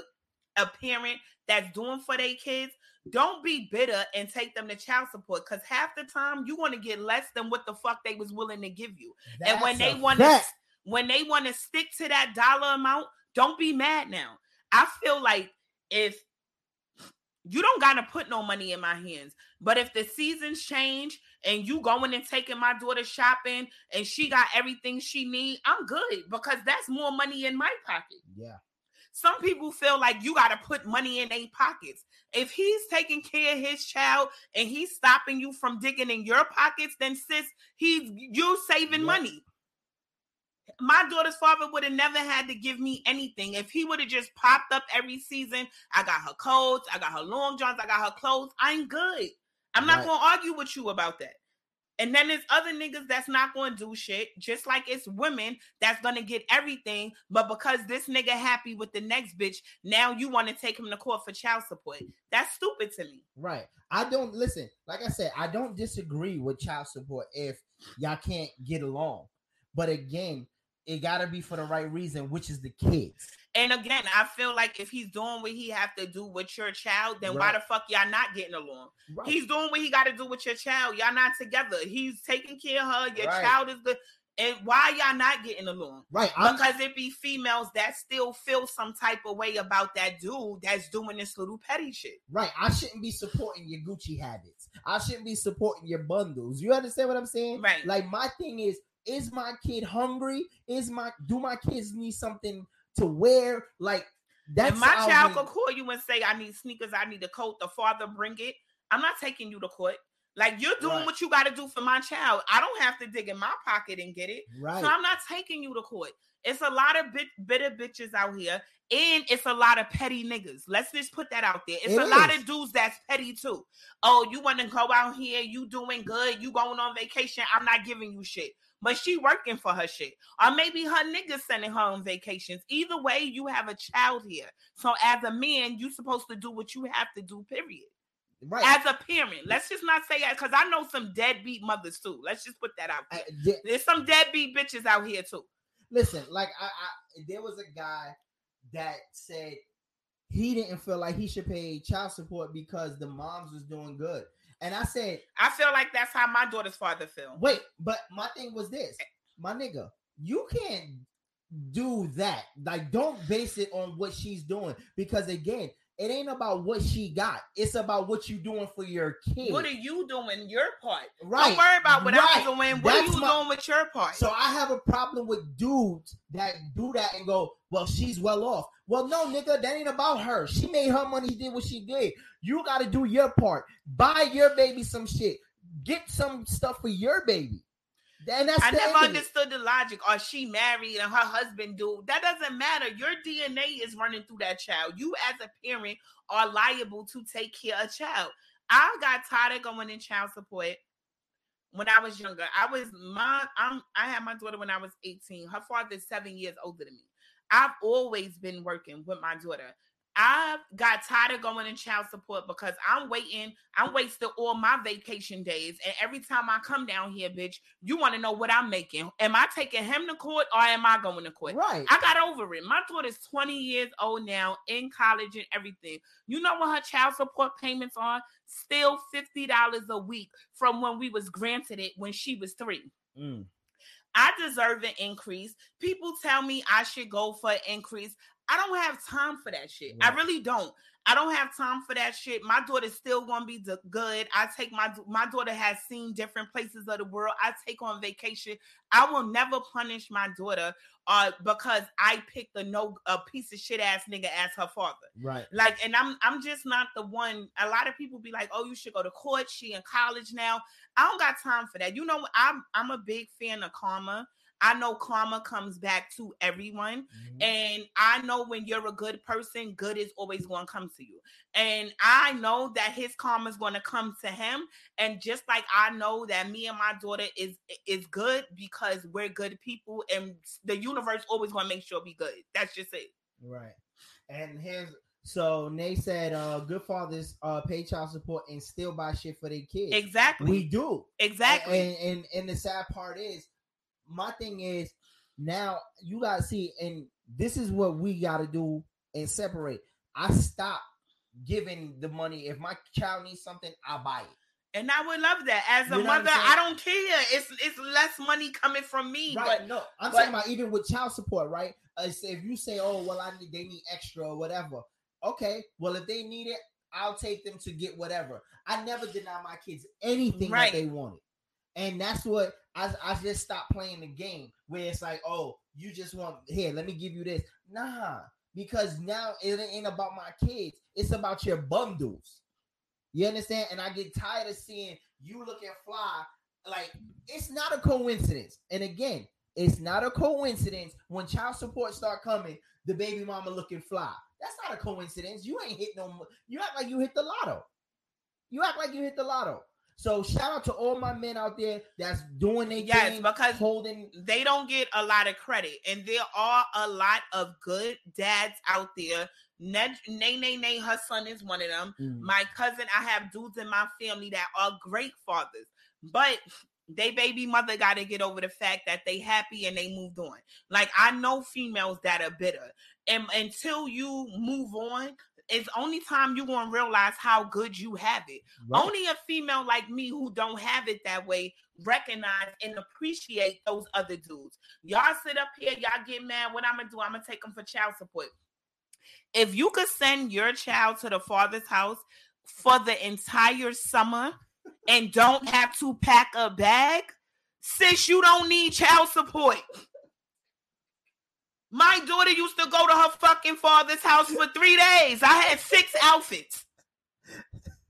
Speaker 8: a parent that's doing for their kids, don't be bitter and take them to child support because half the time you want to get less than what the fuck they was willing to give you. and when they want to when they want to stick to that dollar amount, don't be mad now. I feel like if you don't gotta put no money in my hands, but if the seasons change and you going and taking my daughter shopping and she got everything she need, I'm good because that's more money in my pocket.
Speaker 7: Yeah.
Speaker 8: Some people feel like you got to put money in their pockets. If he's taking care of his child and he's stopping you from digging in your pockets, then sis, he's you saving money. My daughter's father would have never had to give me anything. If he would have just popped up every season, I got her coats, I got her long johns, I got her clothes. I'm good. I'm not
Speaker 7: Right.
Speaker 8: gonna argue with you about that. And then there's other niggas that's not to do shit, just like it's women that's to get everything. But because this nigga happy with the next bitch, now you want to take him to court for child support. That's stupid to me.
Speaker 7: Right. I don't listen. Like I said, I don't disagree with child support if y'all can't get along. But again, it gotta be for the right reason, which is the kids.
Speaker 8: And again, I feel like if he's doing what he have to do with your child, then why the fuck y'all not getting along?
Speaker 7: Right.
Speaker 8: He's doing what he got to do with your child. Y'all not together. He's taking care of her. Your
Speaker 7: Right.
Speaker 8: child is good. And why y'all not getting along?
Speaker 7: Right, I'm-
Speaker 8: Because it be females that still feel some type of way about that dude that's doing this little petty shit.
Speaker 7: Right. I shouldn't be supporting your Gucci habits. I shouldn't be supporting your bundles. You understand what I'm saying?
Speaker 8: Right.
Speaker 7: Like my thing is, is my kid hungry? Is my do my kids need something to wear. Like that's
Speaker 8: if my child could call you and say, I need sneakers, I need a coat, the father bring it. I'm not taking you to court. Like you're doing
Speaker 7: Right.
Speaker 8: what you got to do for my child. I don't have to dig in my pocket and get it.
Speaker 7: Right.
Speaker 8: So I'm not taking you to court. It's a lot of bit, bitter bitches out here, and it's a lot of petty niggas. Let's just put that out there. It's
Speaker 7: It
Speaker 8: a lot of dudes that's petty too. Oh, you want to go out here? You doing good? You going on vacation? I'm not giving you shit. But she working for her shit, or maybe her niggas sending her on vacations. Either way, you have a child here. So as a man, you supposed to do what you have to do. Period.
Speaker 7: Right.
Speaker 8: As a parent, let's just not say that because I know some deadbeat mothers too. Let's just put that out there.
Speaker 7: th-
Speaker 8: There's some deadbeat bitches out here too.
Speaker 7: Listen, like I, I there was a guy that said he didn't feel like he should pay child support because the moms was doing good. And I said,
Speaker 8: I feel like that's how my daughter's father feel.
Speaker 7: wait, but my thing was this, my nigga, you can't do that. Like, don't base it on what she's doing because again, it ain't about what she got. It's about what you doing for your kid.
Speaker 8: What are you doing your part?
Speaker 7: Right.
Speaker 8: Don't worry about what
Speaker 7: Right.
Speaker 8: I'm doing. What
Speaker 7: That's
Speaker 8: are you
Speaker 7: my-
Speaker 8: doing with your part?
Speaker 7: So I have a problem with dudes that do that and go, well, she's well off. Well, no, nigga, that ain't about her. She made her money, did what she did. You got to do your part. Buy your baby some shit. Get some stuff for your baby. And that's
Speaker 8: I never understood the logic. Or she married and her husband do. That doesn't matter. Your DNA is running through that child. You as a parent are liable to take care of a child. I got tired of going in child support when I was younger. I was my I'm I had my daughter when I was 18. Her father's seven years older than me. I've always been working with my daughter. I got tired of going in child support because I'm waiting. I'm wasting all my vacation days. And every time I come down here, bitch, you want to know what I'm making. Am I taking him to court or am I going to court?
Speaker 7: Right.
Speaker 8: I got over it. My daughter's 20 years old now, in college and everything. You know what her child support payments are? Still $50 a week from when we was granted it when she was three.
Speaker 7: Mm.
Speaker 8: I deserve an increase. People tell me I should go for an increase. I don't have time for that shit. I really don't. I don't have time for that shit. My daughter's still gonna be d- good. I take my my daughter has seen different places of the world. I take on vacation. I will never punish my daughter uh because I picked a no a piece of shit ass nigga as her father.
Speaker 7: Right.
Speaker 8: Like, and I'm I'm just not the one. A lot of people be like, "Oh, you should go to court." She in college now. I don't got time for that. You know, I'm I'm a big fan of karma. I know karma comes back to everyone, and I know when you're a good person, good is always going to come to you. And I know that his karma is going to come to him. And just like I know that me and my daughter is is good because we're good people, and the universe always going to make sure we good. That's just it.
Speaker 7: Right. And here's so Nay said, uh, good fathers uh pay child support and still buy shit for their kids.
Speaker 8: Exactly.
Speaker 7: We do.
Speaker 8: Exactly.
Speaker 7: And and and the sad part is, my thing is now you gotta see, and this is what we gotta do and separate. I stop giving the money. If my child needs something, I'll buy it.
Speaker 8: And I would love that. As a
Speaker 7: You know
Speaker 8: mother. I don't care. It's it's less money coming from me.
Speaker 7: Right.
Speaker 8: But
Speaker 7: no, I'm
Speaker 8: but-
Speaker 7: talking about even with child support, right? Uh, so if you say, "Oh, well, I need they need extra or whatever," okay. Well, if they need it, I'll take them to get whatever. I never deny my kids anything
Speaker 8: Right.
Speaker 7: that they wanted, and that's what I I just stopped playing the game where it's like, "Oh, you just want here, let me give you this." Nah, because now it ain't about my kids; it's about your bundles. You understand? And I get tired of seeing you looking fly. Like it's not a coincidence. And again, it's not a coincidence when child support start coming, the baby mama looking fly. That's not a coincidence. You ain't hit no. You act like you hit the lotto. You act like you hit the lotto. So shout out to all my men out there that's doing their
Speaker 8: yes,
Speaker 7: thing,
Speaker 8: because
Speaker 7: holding.
Speaker 8: they don't get a lot of credit, and there are a lot of good dads out there. Nay Nay Nay, her son is one of them.
Speaker 7: Mm.
Speaker 8: My cousin, I have dudes in my family that are great fathers, but they baby mother got to get over the fact that they happy and they moved on. Like I know females that are bitter, and until you move on, it's only time you gonna realize how good you have it.
Speaker 7: Right.
Speaker 8: Only a female like me who don't have it that way recognize and appreciate those other dudes. Y'all sit up here, y'all get mad. What I'm gonna do? I'm gonna take them for child support. If you could send your child to the father's house for the entire summer and don't have to pack a bag, sis, you don't need child support. My daughter used to go to her fucking father's house for three days. I had six outfits.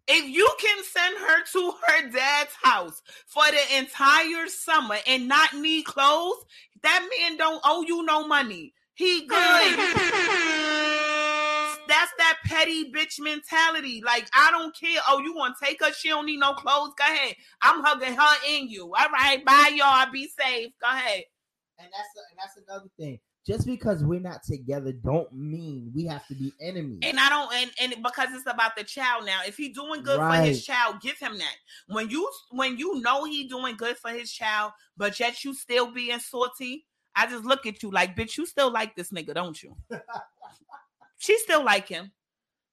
Speaker 8: If you can send her to her dad's house for the entire summer and not need clothes, that man don't owe you no money. He good. That's that petty bitch mentality. Like, I don't care. Oh, you want to take her? She don't need no clothes. Go ahead. I'm hugging her in you. All right. Bye, y'all. Be safe. Go ahead.
Speaker 7: And that's and that's another thing. Just because we're not together, don't mean we have to be enemies.
Speaker 8: And I don't and, and because it's about the child now. If he doing good for his child, give him that. When you when you know he doing good for his child, but yet you still being salty, I just look at you like, bitch, you still like this nigga, don't you? she still like him.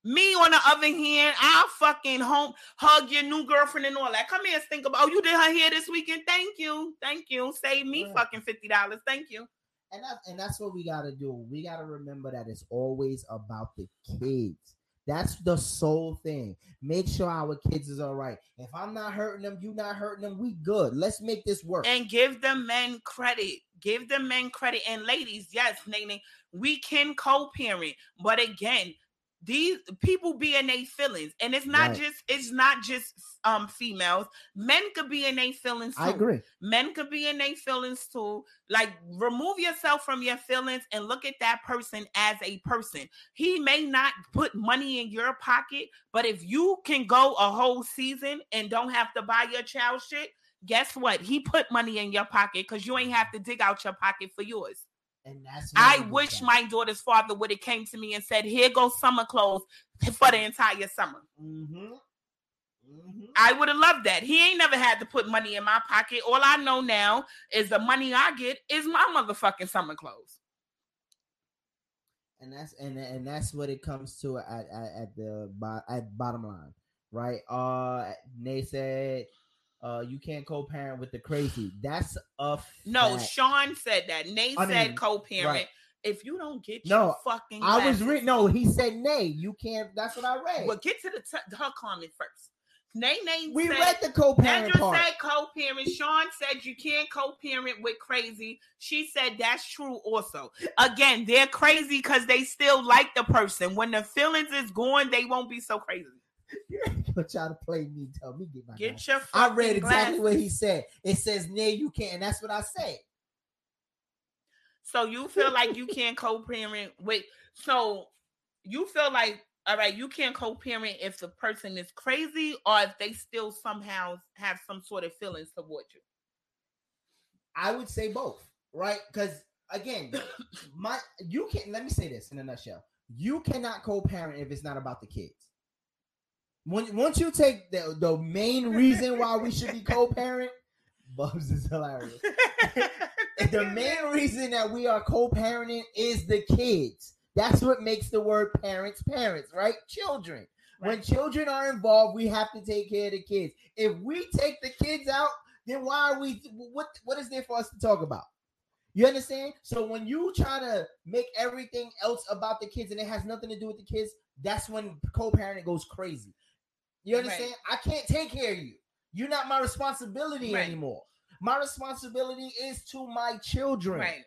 Speaker 8: Me on the other hand, I'll fucking home hug your new girlfriend and all that. Come here, think about. Oh, you did her hair this weekend. Thank you, thank you. Save me
Speaker 7: Right.
Speaker 8: fucking fifty dollars. Thank you.
Speaker 7: And that's and that's what we gotta do. We gotta remember that it's always about the kids. That's the sole thing. Make sure our kids is all right. If I'm not hurting them, you not hurting them. We good. Let's make this work.
Speaker 8: and give the men credit. Give the men credit. And ladies, yes, Nene, we can co-parent, but again, these people be in their feelings, and it's not
Speaker 7: Right.
Speaker 8: just it's not just um females. Men could be in their feelings. Too.
Speaker 7: I agree.
Speaker 8: Men could be in their feelings too. Like remove yourself from your feelings and look at that person as a person. He may not put money in your pocket, but if you can go a whole season and don't have to buy your child shit, guess what? He put money in your pocket because you ain't have to dig out your pocket for yours.
Speaker 7: And that's
Speaker 8: I wish my daughter's father would have came to me and said, "Here goes summer clothes for the entire summer."
Speaker 7: Mhm.
Speaker 8: I would have loved that. He ain't never had to put money in my pocket. All I know now is the money I get is my motherfucking summer clothes.
Speaker 7: and that's and and that's what it comes to at at, at the at bottom line, right? Uh, they said, uh, you can't co-parent with the crazy. That's a
Speaker 8: No. Sean said that. Nate
Speaker 7: I
Speaker 8: said
Speaker 7: mean,
Speaker 8: co-parent.
Speaker 7: right.
Speaker 8: If you don't get
Speaker 7: No,
Speaker 8: your fucking
Speaker 7: I was reading. No, he said nay. You can't. That's what I read.
Speaker 8: Well, get to the t- her comment first. Nay, nay.
Speaker 7: We
Speaker 8: said,
Speaker 7: read the co-parent
Speaker 8: Andrew
Speaker 7: part.
Speaker 8: said co-parent. Sean said you can't co-parent with crazy. She said that's true also. Again, they're crazy because they still like the person. When the feelings is gone, they won't be so crazy.
Speaker 7: You're trying to play me. Tell me get my.
Speaker 8: Get
Speaker 7: glasses.
Speaker 8: your.
Speaker 7: I read exactly what he said. It says nay, you can't, and that's what I said.
Speaker 8: So you feel like you can't co-parent with. So you feel like all right, you can't co-parent if the person is crazy or if they still somehow have some sort of feelings toward you.
Speaker 7: I would say both, right? Because again, my you can not let me say this in a nutshell. You cannot co-parent if it's not about the kids. When, once you take the, the main reason why we should be co-parent, Bubs is hilarious. the main reason that we are co-parenting is the kids. That's what makes the word parents parents, right? Children. When children are involved, we have to take care of the kids. If we take the kids out, then why are we what what is there for us to talk about? You understand? So when you try to make everything else about the kids and it has nothing to do with the kids, that's when co-parenting goes crazy. You
Speaker 8: Right.
Speaker 7: understand? I can't take care of you. You're not my responsibility
Speaker 8: Right.
Speaker 7: anymore. My responsibility is to my children.
Speaker 8: Right.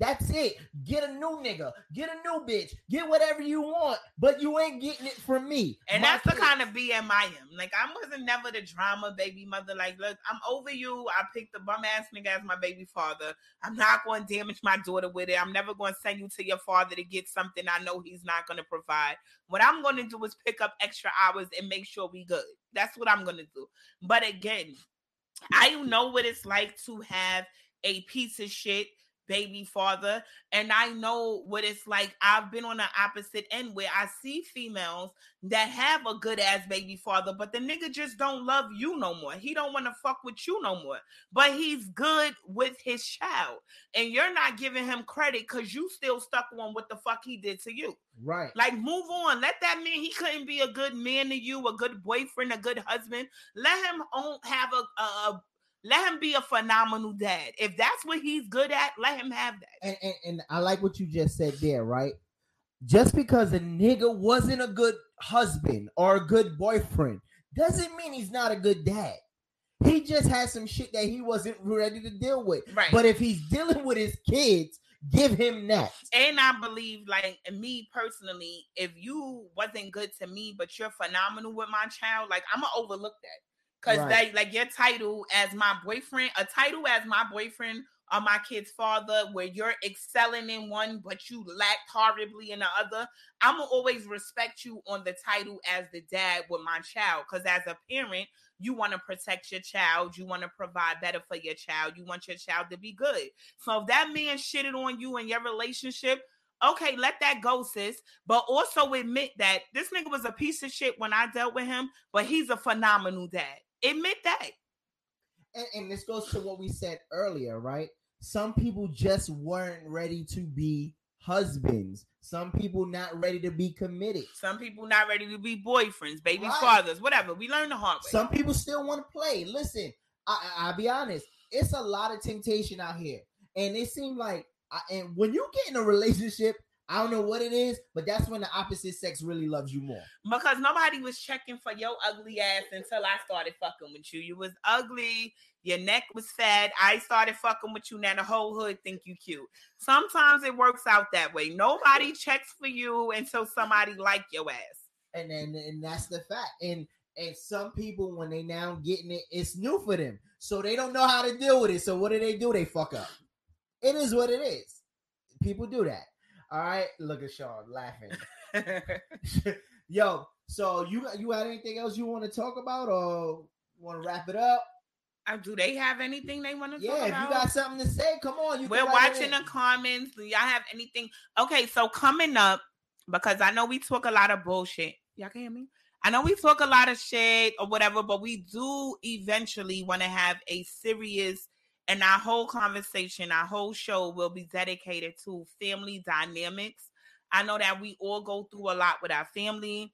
Speaker 7: That's it. Get a new nigga, get a new bitch, get whatever you want, but you ain't getting it from me.
Speaker 8: And
Speaker 7: My
Speaker 8: that's the kind of BM I am. Like I wasn't never the drama baby mother. Like, look, I'm over you. I picked the bum ass nigga as my baby father. I'm not going to damage my daughter with it. I'm never going to send you to your father to get something I know he's not going to provide. What I'm going to do is pick up extra hours and make sure we good. That's what I'm going to do. But again, I know what it's like to have a piece of shit baby father and i know what it's like i've been on the opposite end where i see females that have a good ass baby father but the nigga just don't love you no more he don't want to fuck with you no more but he's good with his child and you're not giving him credit because you still stuck on what the fuck he did to you
Speaker 7: Right.
Speaker 8: like, move on. Let that man. He couldn't be a good man to you, a good boyfriend, a good husband. Let him own, have a, a, a- Let him be a phenomenal dad. If that's what he's good at, let him have that.
Speaker 7: and, and, and I like what you just said there, right? Just because a nigga wasn't a good husband or a good boyfriend doesn't mean he's not a good dad. He just had some shit that he wasn't ready to deal with.
Speaker 8: Right.
Speaker 7: But if he's dealing with his kids give him that.
Speaker 8: And I believe, like me personally, if you wasn't good to me, but you're phenomenal with my child, like I'm gonna overlook that. Cause
Speaker 7: Right.
Speaker 8: they like your title as my boyfriend, a title as my boyfriend or my kid's father, where you're excelling in one, but you lacked horribly in the other. I'm gonna always respect you on the title as the dad with my child. Cause as a parent, you want to protect your child, you want to provide better for your child, you want your child to be good. So if that man shitted on you in your relationship, okay, let that go, sis. But also admit that this nigga was a piece of shit when I dealt with him, but he's a phenomenal dad. Admit that.
Speaker 7: and, and this goes to what we said earlier, right? Some people just weren't ready to be husbands. Some people not ready to be committed.
Speaker 8: Some people not ready to be boyfriends, baby
Speaker 7: Right.
Speaker 8: fathers, whatever. We learn the hard way.
Speaker 7: Some people still want to play. Listen, I, I, I'll be honest. It's a lot of temptation out here, and it seemed like, I, and when you get in a relationship, I don't know what it is, but that's when the opposite sex really loves you more.
Speaker 8: because nobody was checking for your ugly ass until I started fucking with you. You was ugly, your neck was fat. I started fucking with you. Now the whole hood think you cute. Sometimes it works out that way. Nobody checks for you until somebody like your ass.
Speaker 7: and then and that's the fact. And and some people when they now getting it, it's new for them, so they don't know how to deal with it. So what do they do? They fuck up. It is what it is. People do that. All right. Look at Sean laughing. Yo, so you you had anything else you want to talk about, or want to wrap it up?
Speaker 8: Uh, do they have anything they want to
Speaker 7: Yeah, if you got something to say, come on. You
Speaker 8: We're
Speaker 7: can write it
Speaker 8: watching
Speaker 7: in.
Speaker 8: the comments. Do y'all have anything? Okay, so coming up, because I know we talk a lot of bullshit. Y'all can hear me? I know we talk a lot of shit or whatever, but we do eventually want to have a serious and our whole conversation, our whole show will be dedicated to family dynamics. I know that we all go through a lot with our family.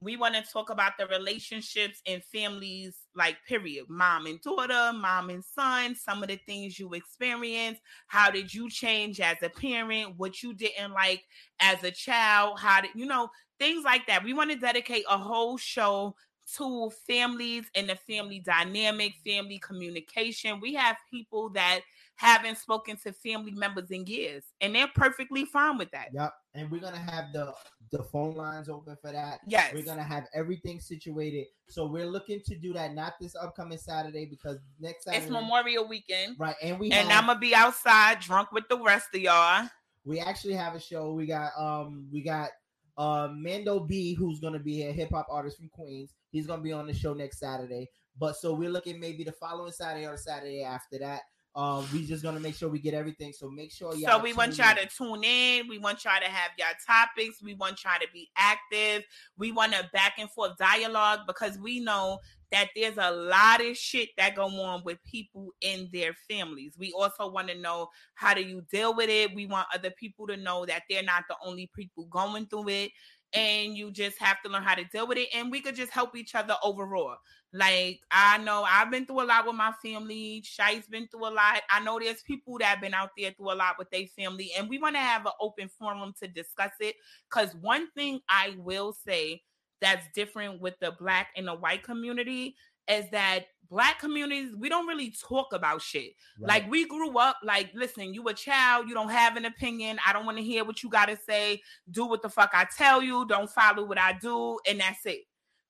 Speaker 8: We want to talk about the relationships and families, like period, mom and daughter, mom and son, some of the things you experience. How did you change as a parent? What you didn't like as a child? How did you know things like that? We want to dedicate a whole show to families and the family dynamic, family communication. We have people that haven't spoken to family members in years, and they're perfectly fine with that.
Speaker 7: Yep. And we're gonna have the the phone lines open for that.
Speaker 8: Yes.
Speaker 7: We're gonna have everything situated. So we're looking to do that not this upcoming Saturday because next Saturday
Speaker 8: It's Memorial Weekend,
Speaker 7: Right, and we
Speaker 8: and
Speaker 7: have-
Speaker 8: I'm gonna be outside drunk with the rest of y'all.
Speaker 7: we actually have a show. We got um we got uh Mando B who's gonna be a hip hop artist from Queens. He's gonna be on the show next Saturday. But so we're looking maybe the following Saturday or Saturday after that. Um, we just gonna make sure we get everything. So make sure y'all.
Speaker 8: So we want y'all
Speaker 7: in.
Speaker 8: to tune in. We want y'all to have y'all topics. We want y'all to be active. We want a back and forth dialogue because we know that there's a lot of shit that go on with people in their families. We also want to know how do you deal with it. We want other people to know that they're not the only people going through it. And you just have to learn how to deal with it. And we could just help each other overall. Like I know I've been through a lot with my family. Shai's been through a lot. I know there's people that have been out there through a lot with their family, and we want to have an open forum to discuss it. Because one thing I will say that's different with the black and the white community is that black communities we don't really talk about shit.
Speaker 13: Right.
Speaker 8: Like we grew up like, listen, you a child, you don't have an opinion. I don't want to hear what you got to say. Do what the fuck I tell you. Don't follow what I do, and that's it.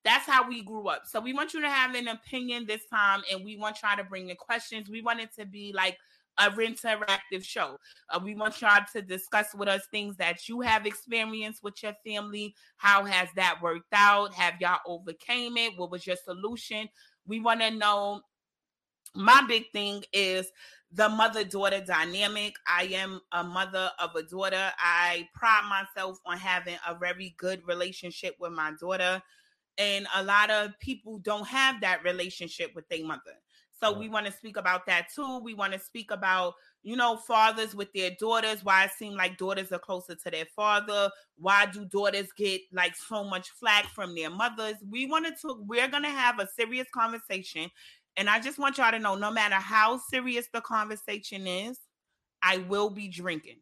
Speaker 8: That's how we grew up. So we want you to have an opinion this time, and we want y'all to bring the questions. We want it to be like a interactive show. Uh, we want y'all to discuss with us things that you have experienced with your family. How has that worked out? Have y'all overcame it? What was your solution? We want to know. My big thing is the mother daughter dynamic. I am a mother of a daughter. I pride myself on having a very good relationship with my daughter and a lot of people don't have that relationship with their mother. So we want to speak about that too. We want to speak about, you know, fathers with their daughters, why it seems like daughters are closer to their father. Why do daughters get like so much flack from their mothers? We wanted to, we're going to have a serious conversation. And I just want y'all to know no matter how serious the conversation is, I will be drinking.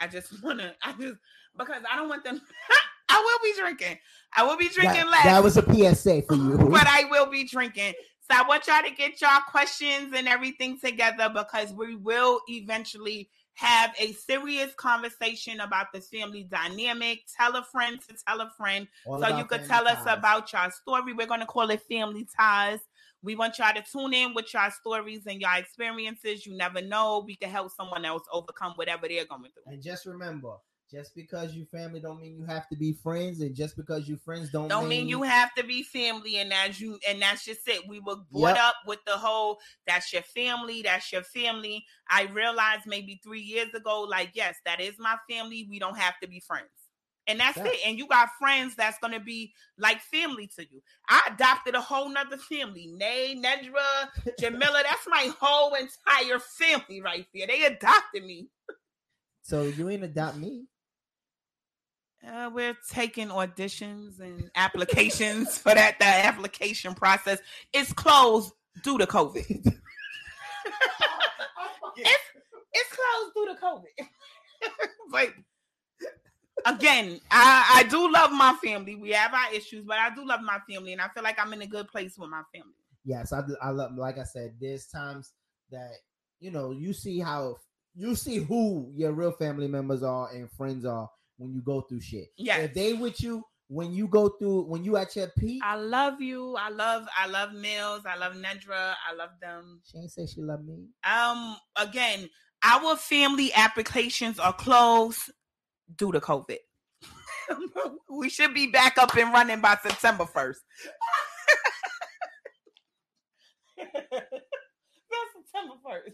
Speaker 8: I just want to, I just, because I don't want them, I will be drinking. I will be drinking
Speaker 7: That,
Speaker 8: less
Speaker 7: that was a PSA for you.
Speaker 8: but I will be drinking. So I want y'all to get y'all questions and everything together because we will eventually have a serious conversation about the family dynamic. Tell a friend to tell a friend
Speaker 7: All
Speaker 8: so you could tell us
Speaker 7: ties.
Speaker 8: about your story. We're going to call it Family Ties. We want y'all to tune in with your stories and your experiences. You never know. We can help someone else overcome whatever they're going through.
Speaker 7: And just remember, just because you family don't mean you have to be friends, and just because you friends don't,
Speaker 8: Don't mean you have to be family, and that's you, and that's just it. We were brought
Speaker 7: Yep.
Speaker 8: up with the whole "that's your family, that's your family." I realized maybe three years ago, like, yes, that is my family. We don't have to be friends, and that's
Speaker 7: Yeah.
Speaker 8: it. And you got friends that's gonna be like family to you. I adopted a whole nother family. Nay, Nedra, Jamila, that's my whole entire family right there. They adopted me.
Speaker 7: So you ain't adopt me.
Speaker 8: Uh, we're taking auditions and applications for that. The application process is closed due to COVID. it's it's closed due to COVID. but again, I I do love my family. We have our issues, but I do love my family, and I feel like I'm in a good place with my family.
Speaker 7: Yes, I, do- I love. Like I said, there's times that you know you see how you see who your real family members are and friends are when you go through shit.
Speaker 8: Yeah.
Speaker 7: if they with you when you go through when you at your peak.
Speaker 8: I love you. I love I love Mills. I love Nedra. I love them.
Speaker 7: She ain't say she love me.
Speaker 8: Um, again, our family applications are closed due to COVID. we should be back up and running by September 1st. That's September 1st.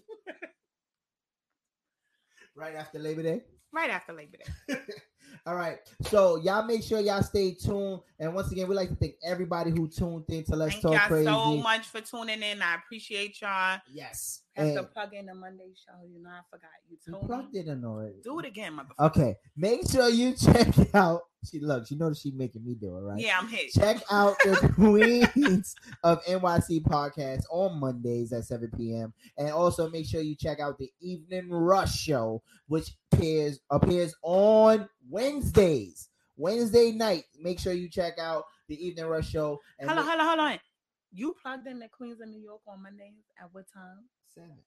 Speaker 7: Right after Labor Day.
Speaker 8: right after Labor Day.
Speaker 7: All right. So y'all make sure y'all stay tuned. And once again, we like to thank everybody who tuned in to Let's
Speaker 8: Thank
Speaker 7: Talk Crazy.
Speaker 8: so much for tuning in. I appreciate y'all.
Speaker 7: Yes.
Speaker 8: Have to plug in the Monday show. You know, I forgot. You
Speaker 7: you
Speaker 8: told me.
Speaker 7: plugged it in already.
Speaker 8: Do it again, motherfucker.
Speaker 7: Okay. Make sure you check out. She look, she knows she making me do it, right?
Speaker 8: Yeah, I'm hit.
Speaker 7: Check out the Queens of NYC podcast on Mondays at 7 p.m. And also make sure you check out the Evening Rush show, which appears appears on Wednesdays. Wednesday night. Make sure you check out the Evening Rush show. And
Speaker 8: Hold on, hold on, hold on. You plugged in the Queens of New York on Mondays at what time?
Speaker 7: Seven.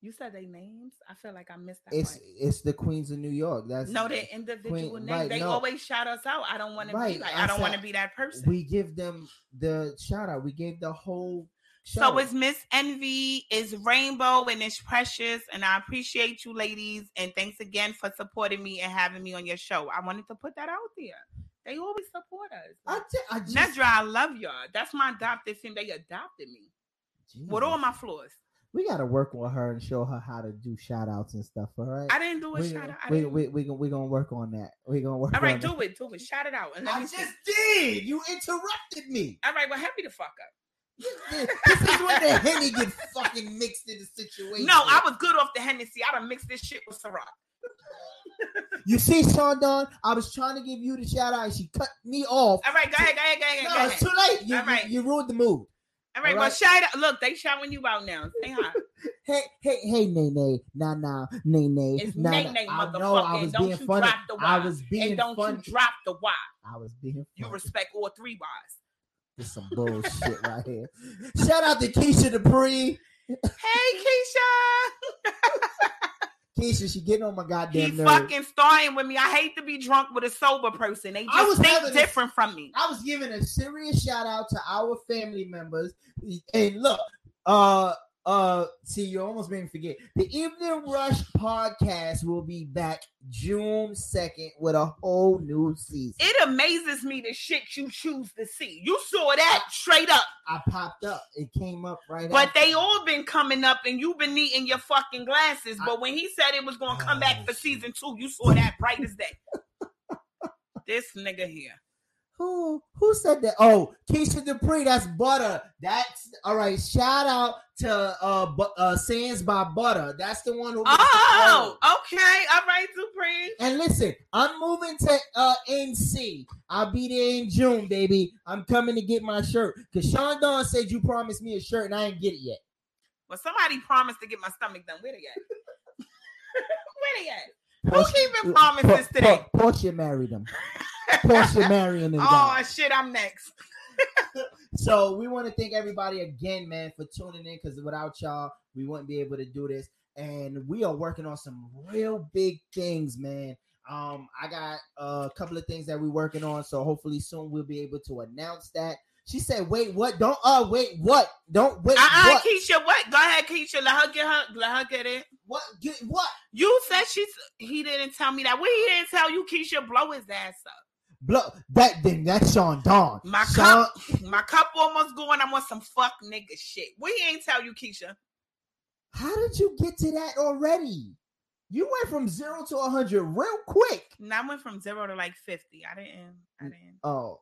Speaker 8: You said their names. I feel like I missed that.
Speaker 7: It's
Speaker 8: part.
Speaker 7: it's the Queens of New York. That's
Speaker 8: No, they're individual
Speaker 7: Queen-
Speaker 8: names.
Speaker 7: right,
Speaker 8: they
Speaker 7: no.
Speaker 8: always shout us out. I don't want to be like
Speaker 7: I
Speaker 8: I don't want to be that person.
Speaker 7: we give them the shout out. We gave the whole show.
Speaker 8: So it's Miss Envy, is Rainbow, and it's Precious, and I appreciate you, ladies, and thanks again for supporting me and having me on your show. I wanted to put that out there. They always support us.
Speaker 7: I, ju- I just,
Speaker 8: Nedra, I love y'all. That's my adopted family. They adopted me with all my flaws.
Speaker 7: We got to work with her and show her how to do shout outs and stuff. All right.
Speaker 8: I didn't do a
Speaker 7: we,
Speaker 8: shout out. I
Speaker 7: we,
Speaker 8: didn't-
Speaker 7: we, we, we gonna work on that. We're gonna work
Speaker 8: all right,
Speaker 7: on
Speaker 8: do
Speaker 7: that.
Speaker 8: it, do it. Shout it out. And let
Speaker 7: I
Speaker 8: me
Speaker 7: just
Speaker 8: see.
Speaker 7: did. You interrupted me.
Speaker 8: All right, well, happy to fuck up.
Speaker 7: this is when the henny get fucking mixed in the situation.
Speaker 8: No, I was good off the Hennessy. I done mixed this shit with Ciroc.
Speaker 7: You see, Sean Don, I was trying to give you the shout out, and she cut me off.
Speaker 8: All right, go ahead, go ahead, go ahead,
Speaker 7: No,
Speaker 8: go ahead.
Speaker 7: it's too late. You,
Speaker 8: All right.
Speaker 7: you, you ruined the mood.
Speaker 8: All right,
Speaker 7: All
Speaker 8: well, shout out. Look, they shouting you out now. Say hi.
Speaker 7: Hey, hey, hey, nay, nay, nah, nah, nay, nay,
Speaker 8: It's
Speaker 7: nah,
Speaker 8: nay nay,
Speaker 7: I
Speaker 8: motherfucker.
Speaker 7: know I was
Speaker 8: don't
Speaker 7: being
Speaker 8: you
Speaker 7: funny.
Speaker 8: drop the Y.
Speaker 7: I was being
Speaker 8: and don't
Speaker 7: funny.
Speaker 8: you drop the Y.
Speaker 7: I was being
Speaker 8: You respect all three Ys.
Speaker 7: This some bullshit right here. Shout out to Keisha Dupree.
Speaker 8: Hey, Keisha.
Speaker 7: Keisha, she getting on my goddamn nerves.
Speaker 8: fucking starting with me. I hate to be drunk with a sober person. They
Speaker 7: I
Speaker 8: just
Speaker 7: was
Speaker 8: think
Speaker 7: having a-
Speaker 8: different from me.
Speaker 7: I was giving a serious shout out to our family members. And look, uh uh see you almost made me forget. The Evening Rush podcast will be back June 2nd with a whole new season.
Speaker 8: It amazes me the shit you choose to see. You saw that straight up.
Speaker 7: I popped up. It came up right
Speaker 8: But
Speaker 7: after.
Speaker 8: they all been coming up and you've been eating your fucking glasses. But when he said it was gonna come back for season two, you saw that bright as day. this nigga here.
Speaker 7: Who who said that? Oh, Keisha Dupree, that's butter. That's all right. Shout out to uh, Bu- uh Sands by Butter. That's the one who.
Speaker 8: Oh, okay. All right, Supreme.
Speaker 7: And listen, I'm moving to uh NC. I'll be there in June, baby. I'm coming to get my shirt. Cause Sean Don said you promised me a shirt and I ain't get it yet.
Speaker 8: Well, somebody promised to get my stomach done. Where they at? Where they at? Who
Speaker 7: Porsha-
Speaker 8: keeping promises
Speaker 7: Por-
Speaker 8: today?
Speaker 7: Por- Porsha married him. Porsha marrying him.
Speaker 8: Oh shit, I'm next.
Speaker 7: So we want to thank everybody again, man, for tuning in. Because without y'all, we wouldn't be able to do this. and we are working on some real big things, man. Um, I got a couple of things that we're working on, so hopefully soon we'll be able to announce that. She said, "Wait, what? Don't uh, wait, what? Don't wait,
Speaker 8: Uh-uh,
Speaker 7: what?
Speaker 8: Keisha, what? Go ahead, Keisha. Let her get her. Let her get it.
Speaker 7: What? Get what?
Speaker 8: You said she's. He didn't tell me that. What he didn't tell you, Keisha? Blow his ass up.
Speaker 7: Blow that then that's Sean Dawn.
Speaker 8: My
Speaker 7: Sean,
Speaker 8: cup, my cup almost going. I want some fuck nigga shit. We ain't tell you, Keisha?
Speaker 7: how did you get to that already? You went from zero to hundred real quick.
Speaker 8: And I went from zero to like fifty. I didn't. I didn't.
Speaker 7: Oh,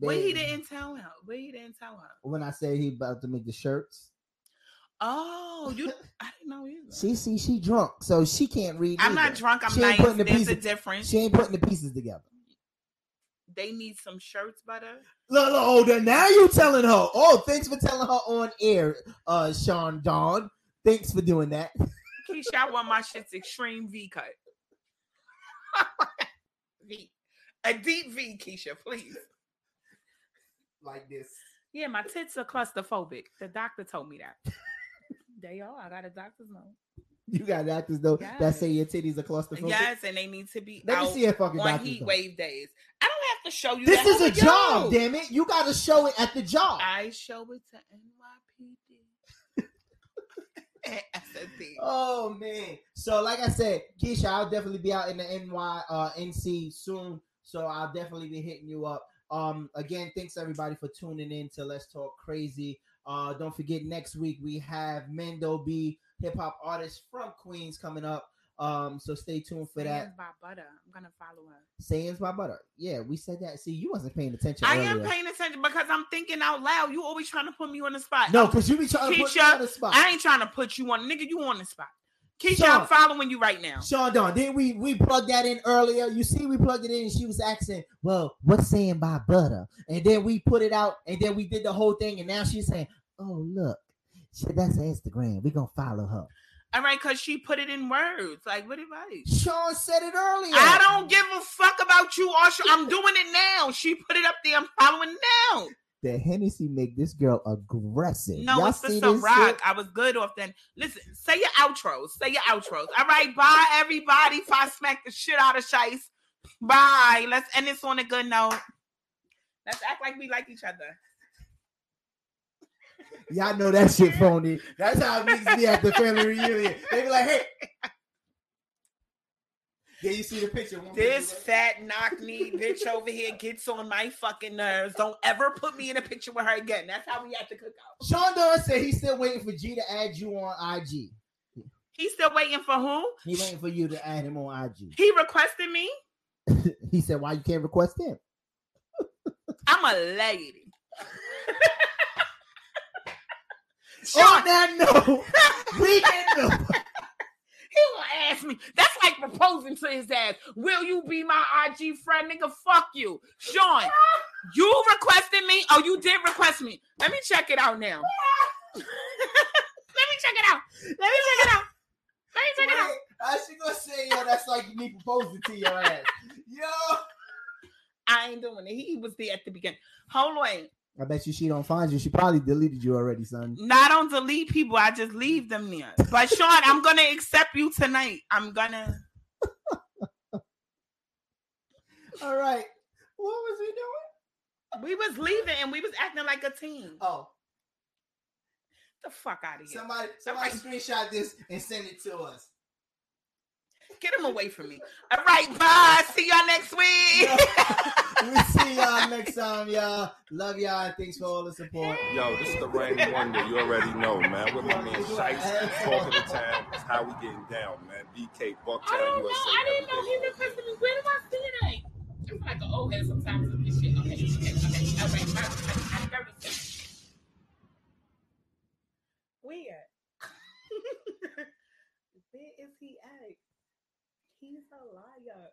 Speaker 8: What he didn't tell her. What he didn't tell her.
Speaker 7: When I say he about to make the shirts,
Speaker 8: Oh, you. I didn't know either.
Speaker 7: she see she drunk, so she can't read.
Speaker 8: I'm not drunk. I'm
Speaker 7: She
Speaker 8: nice.
Speaker 7: putting the
Speaker 8: There's a difference.
Speaker 7: She ain't putting the pieces together.
Speaker 8: They need some shirts, butter.
Speaker 7: Look, look, oh, then now you telling her. Oh, thanks for telling her on air, uh, Sean Dawn. Thanks for doing that.
Speaker 8: Keisha, I want my shit's extreme V cut. v. A deep V, Keisha, please.
Speaker 7: Like this.
Speaker 8: Yeah, my tits are claustrophobic. The doctor told me that. they are. I got a doctor's note.
Speaker 7: You got doctors though that say your titties are claustrophobic.
Speaker 8: Yes, and they need to be
Speaker 7: Let me see a fucking
Speaker 8: on heat wave days. I don't have to show you.
Speaker 7: This is a job,
Speaker 8: you?
Speaker 7: damn it. You got to show it at the job.
Speaker 8: I show it to NYPD.
Speaker 7: Oh man. So like I said, Keisha, I'll definitely be out in the NY uh NC soon. So I'll definitely be hitting you up. Um again, thanks everybody for tuning in to Let's Talk Crazy. Uh don't forget next week we have Mendo B, hip hop artist from Queens coming up. Um so stay tuned for that.
Speaker 8: Sayings by butter. I'm gonna follow her.
Speaker 7: Sayings by butter. Yeah, we said that. See, you wasn't paying attention.
Speaker 8: I am paying attention because I'm thinking out loud. You always trying to put me on the spot.
Speaker 7: No, because you be trying to put me
Speaker 8: Keisha,
Speaker 7: on the spot.
Speaker 8: I ain't trying to put you on, nigga. You on the spot. Keisha,
Speaker 7: Sean.
Speaker 8: I'm following you right now.
Speaker 7: Sean Don, didn't we we plugged that in earlier? You see, we plugged it in, and she was asking, "Well, what's saying by butter?" And then we put it out, and then we did the whole thing, and now she's saying, "Oh, look, shit, that's Instagram. We gonna follow her."
Speaker 8: All right, because she put it in words. Like, what advice?
Speaker 7: Sean said it earlier.
Speaker 8: I don't give a fuck about you, Usher. I'm doing it now. She put it up there. I'm following now.
Speaker 7: The Hennessy make this girl aggressive.
Speaker 8: No,
Speaker 7: Y'all
Speaker 8: it's
Speaker 7: see
Speaker 8: some rock.
Speaker 7: shit?
Speaker 8: I was good off then. Listen, say your outros. Say your outros. All right, bye everybody. If I smack the shit out of Shice. Bye. Let's end this on a good note. Let's act like we like each other.
Speaker 7: Y'all know that shit phony. That's how niggas be at the family reunion. They be like, "Hey." Then you see the picture.
Speaker 8: This fat knock knee bitch over here gets on my fucking nerves. Don't ever put me in a picture with her again. That's how we have to cook out.
Speaker 7: Sean Dawn said he's still waiting for G to add you on IG.
Speaker 8: He's still waiting for who?
Speaker 7: He waiting for you to add him on IG.
Speaker 8: He requested me.
Speaker 7: He said, "Why you can't request him?"
Speaker 8: I'm a lady.
Speaker 7: On that note, we end
Speaker 8: gonna ask me. That's like proposing to his ass. Will you be my IG friend, nigga? Fuck you, Sean. You requested me. Oh, you did request me. Let me check it out now. Let me check it out. Let me check it out. Let me check it out.
Speaker 7: I should go say, yo, that's like me proposing to your ass. Yo.
Speaker 8: I ain't doing it. He was there at the beginning. Hold on.
Speaker 7: I bet you she don't find you. She probably deleted you already, son.
Speaker 8: No, I don't delete people. I just leave them there. But Sean, I'm gonna accept you tonight. I'm gonna.
Speaker 7: All right. What was we doing?
Speaker 8: We was leaving and we was acting like a team.
Speaker 7: Oh,
Speaker 8: the fuck out of here.
Speaker 7: somebody, somebody screenshot this and send it to us.
Speaker 8: Get him away from me. All right, bye. See y'all next week
Speaker 7: we see y'all next time, y'all. Love y'all. And thanks for all the support.
Speaker 13: Yo, this is the Rain Wonder. You already know, man. With my man Shice, talking of the town. That's how we getting down, man. BK, Bucktown,
Speaker 8: I don't know. I didn't know he was president. Where do I see that? I'm like an old head sometimes with this shit. Okay, okay, okay. All right, my, I'm 36. Weird. Where is he at? He's a liar.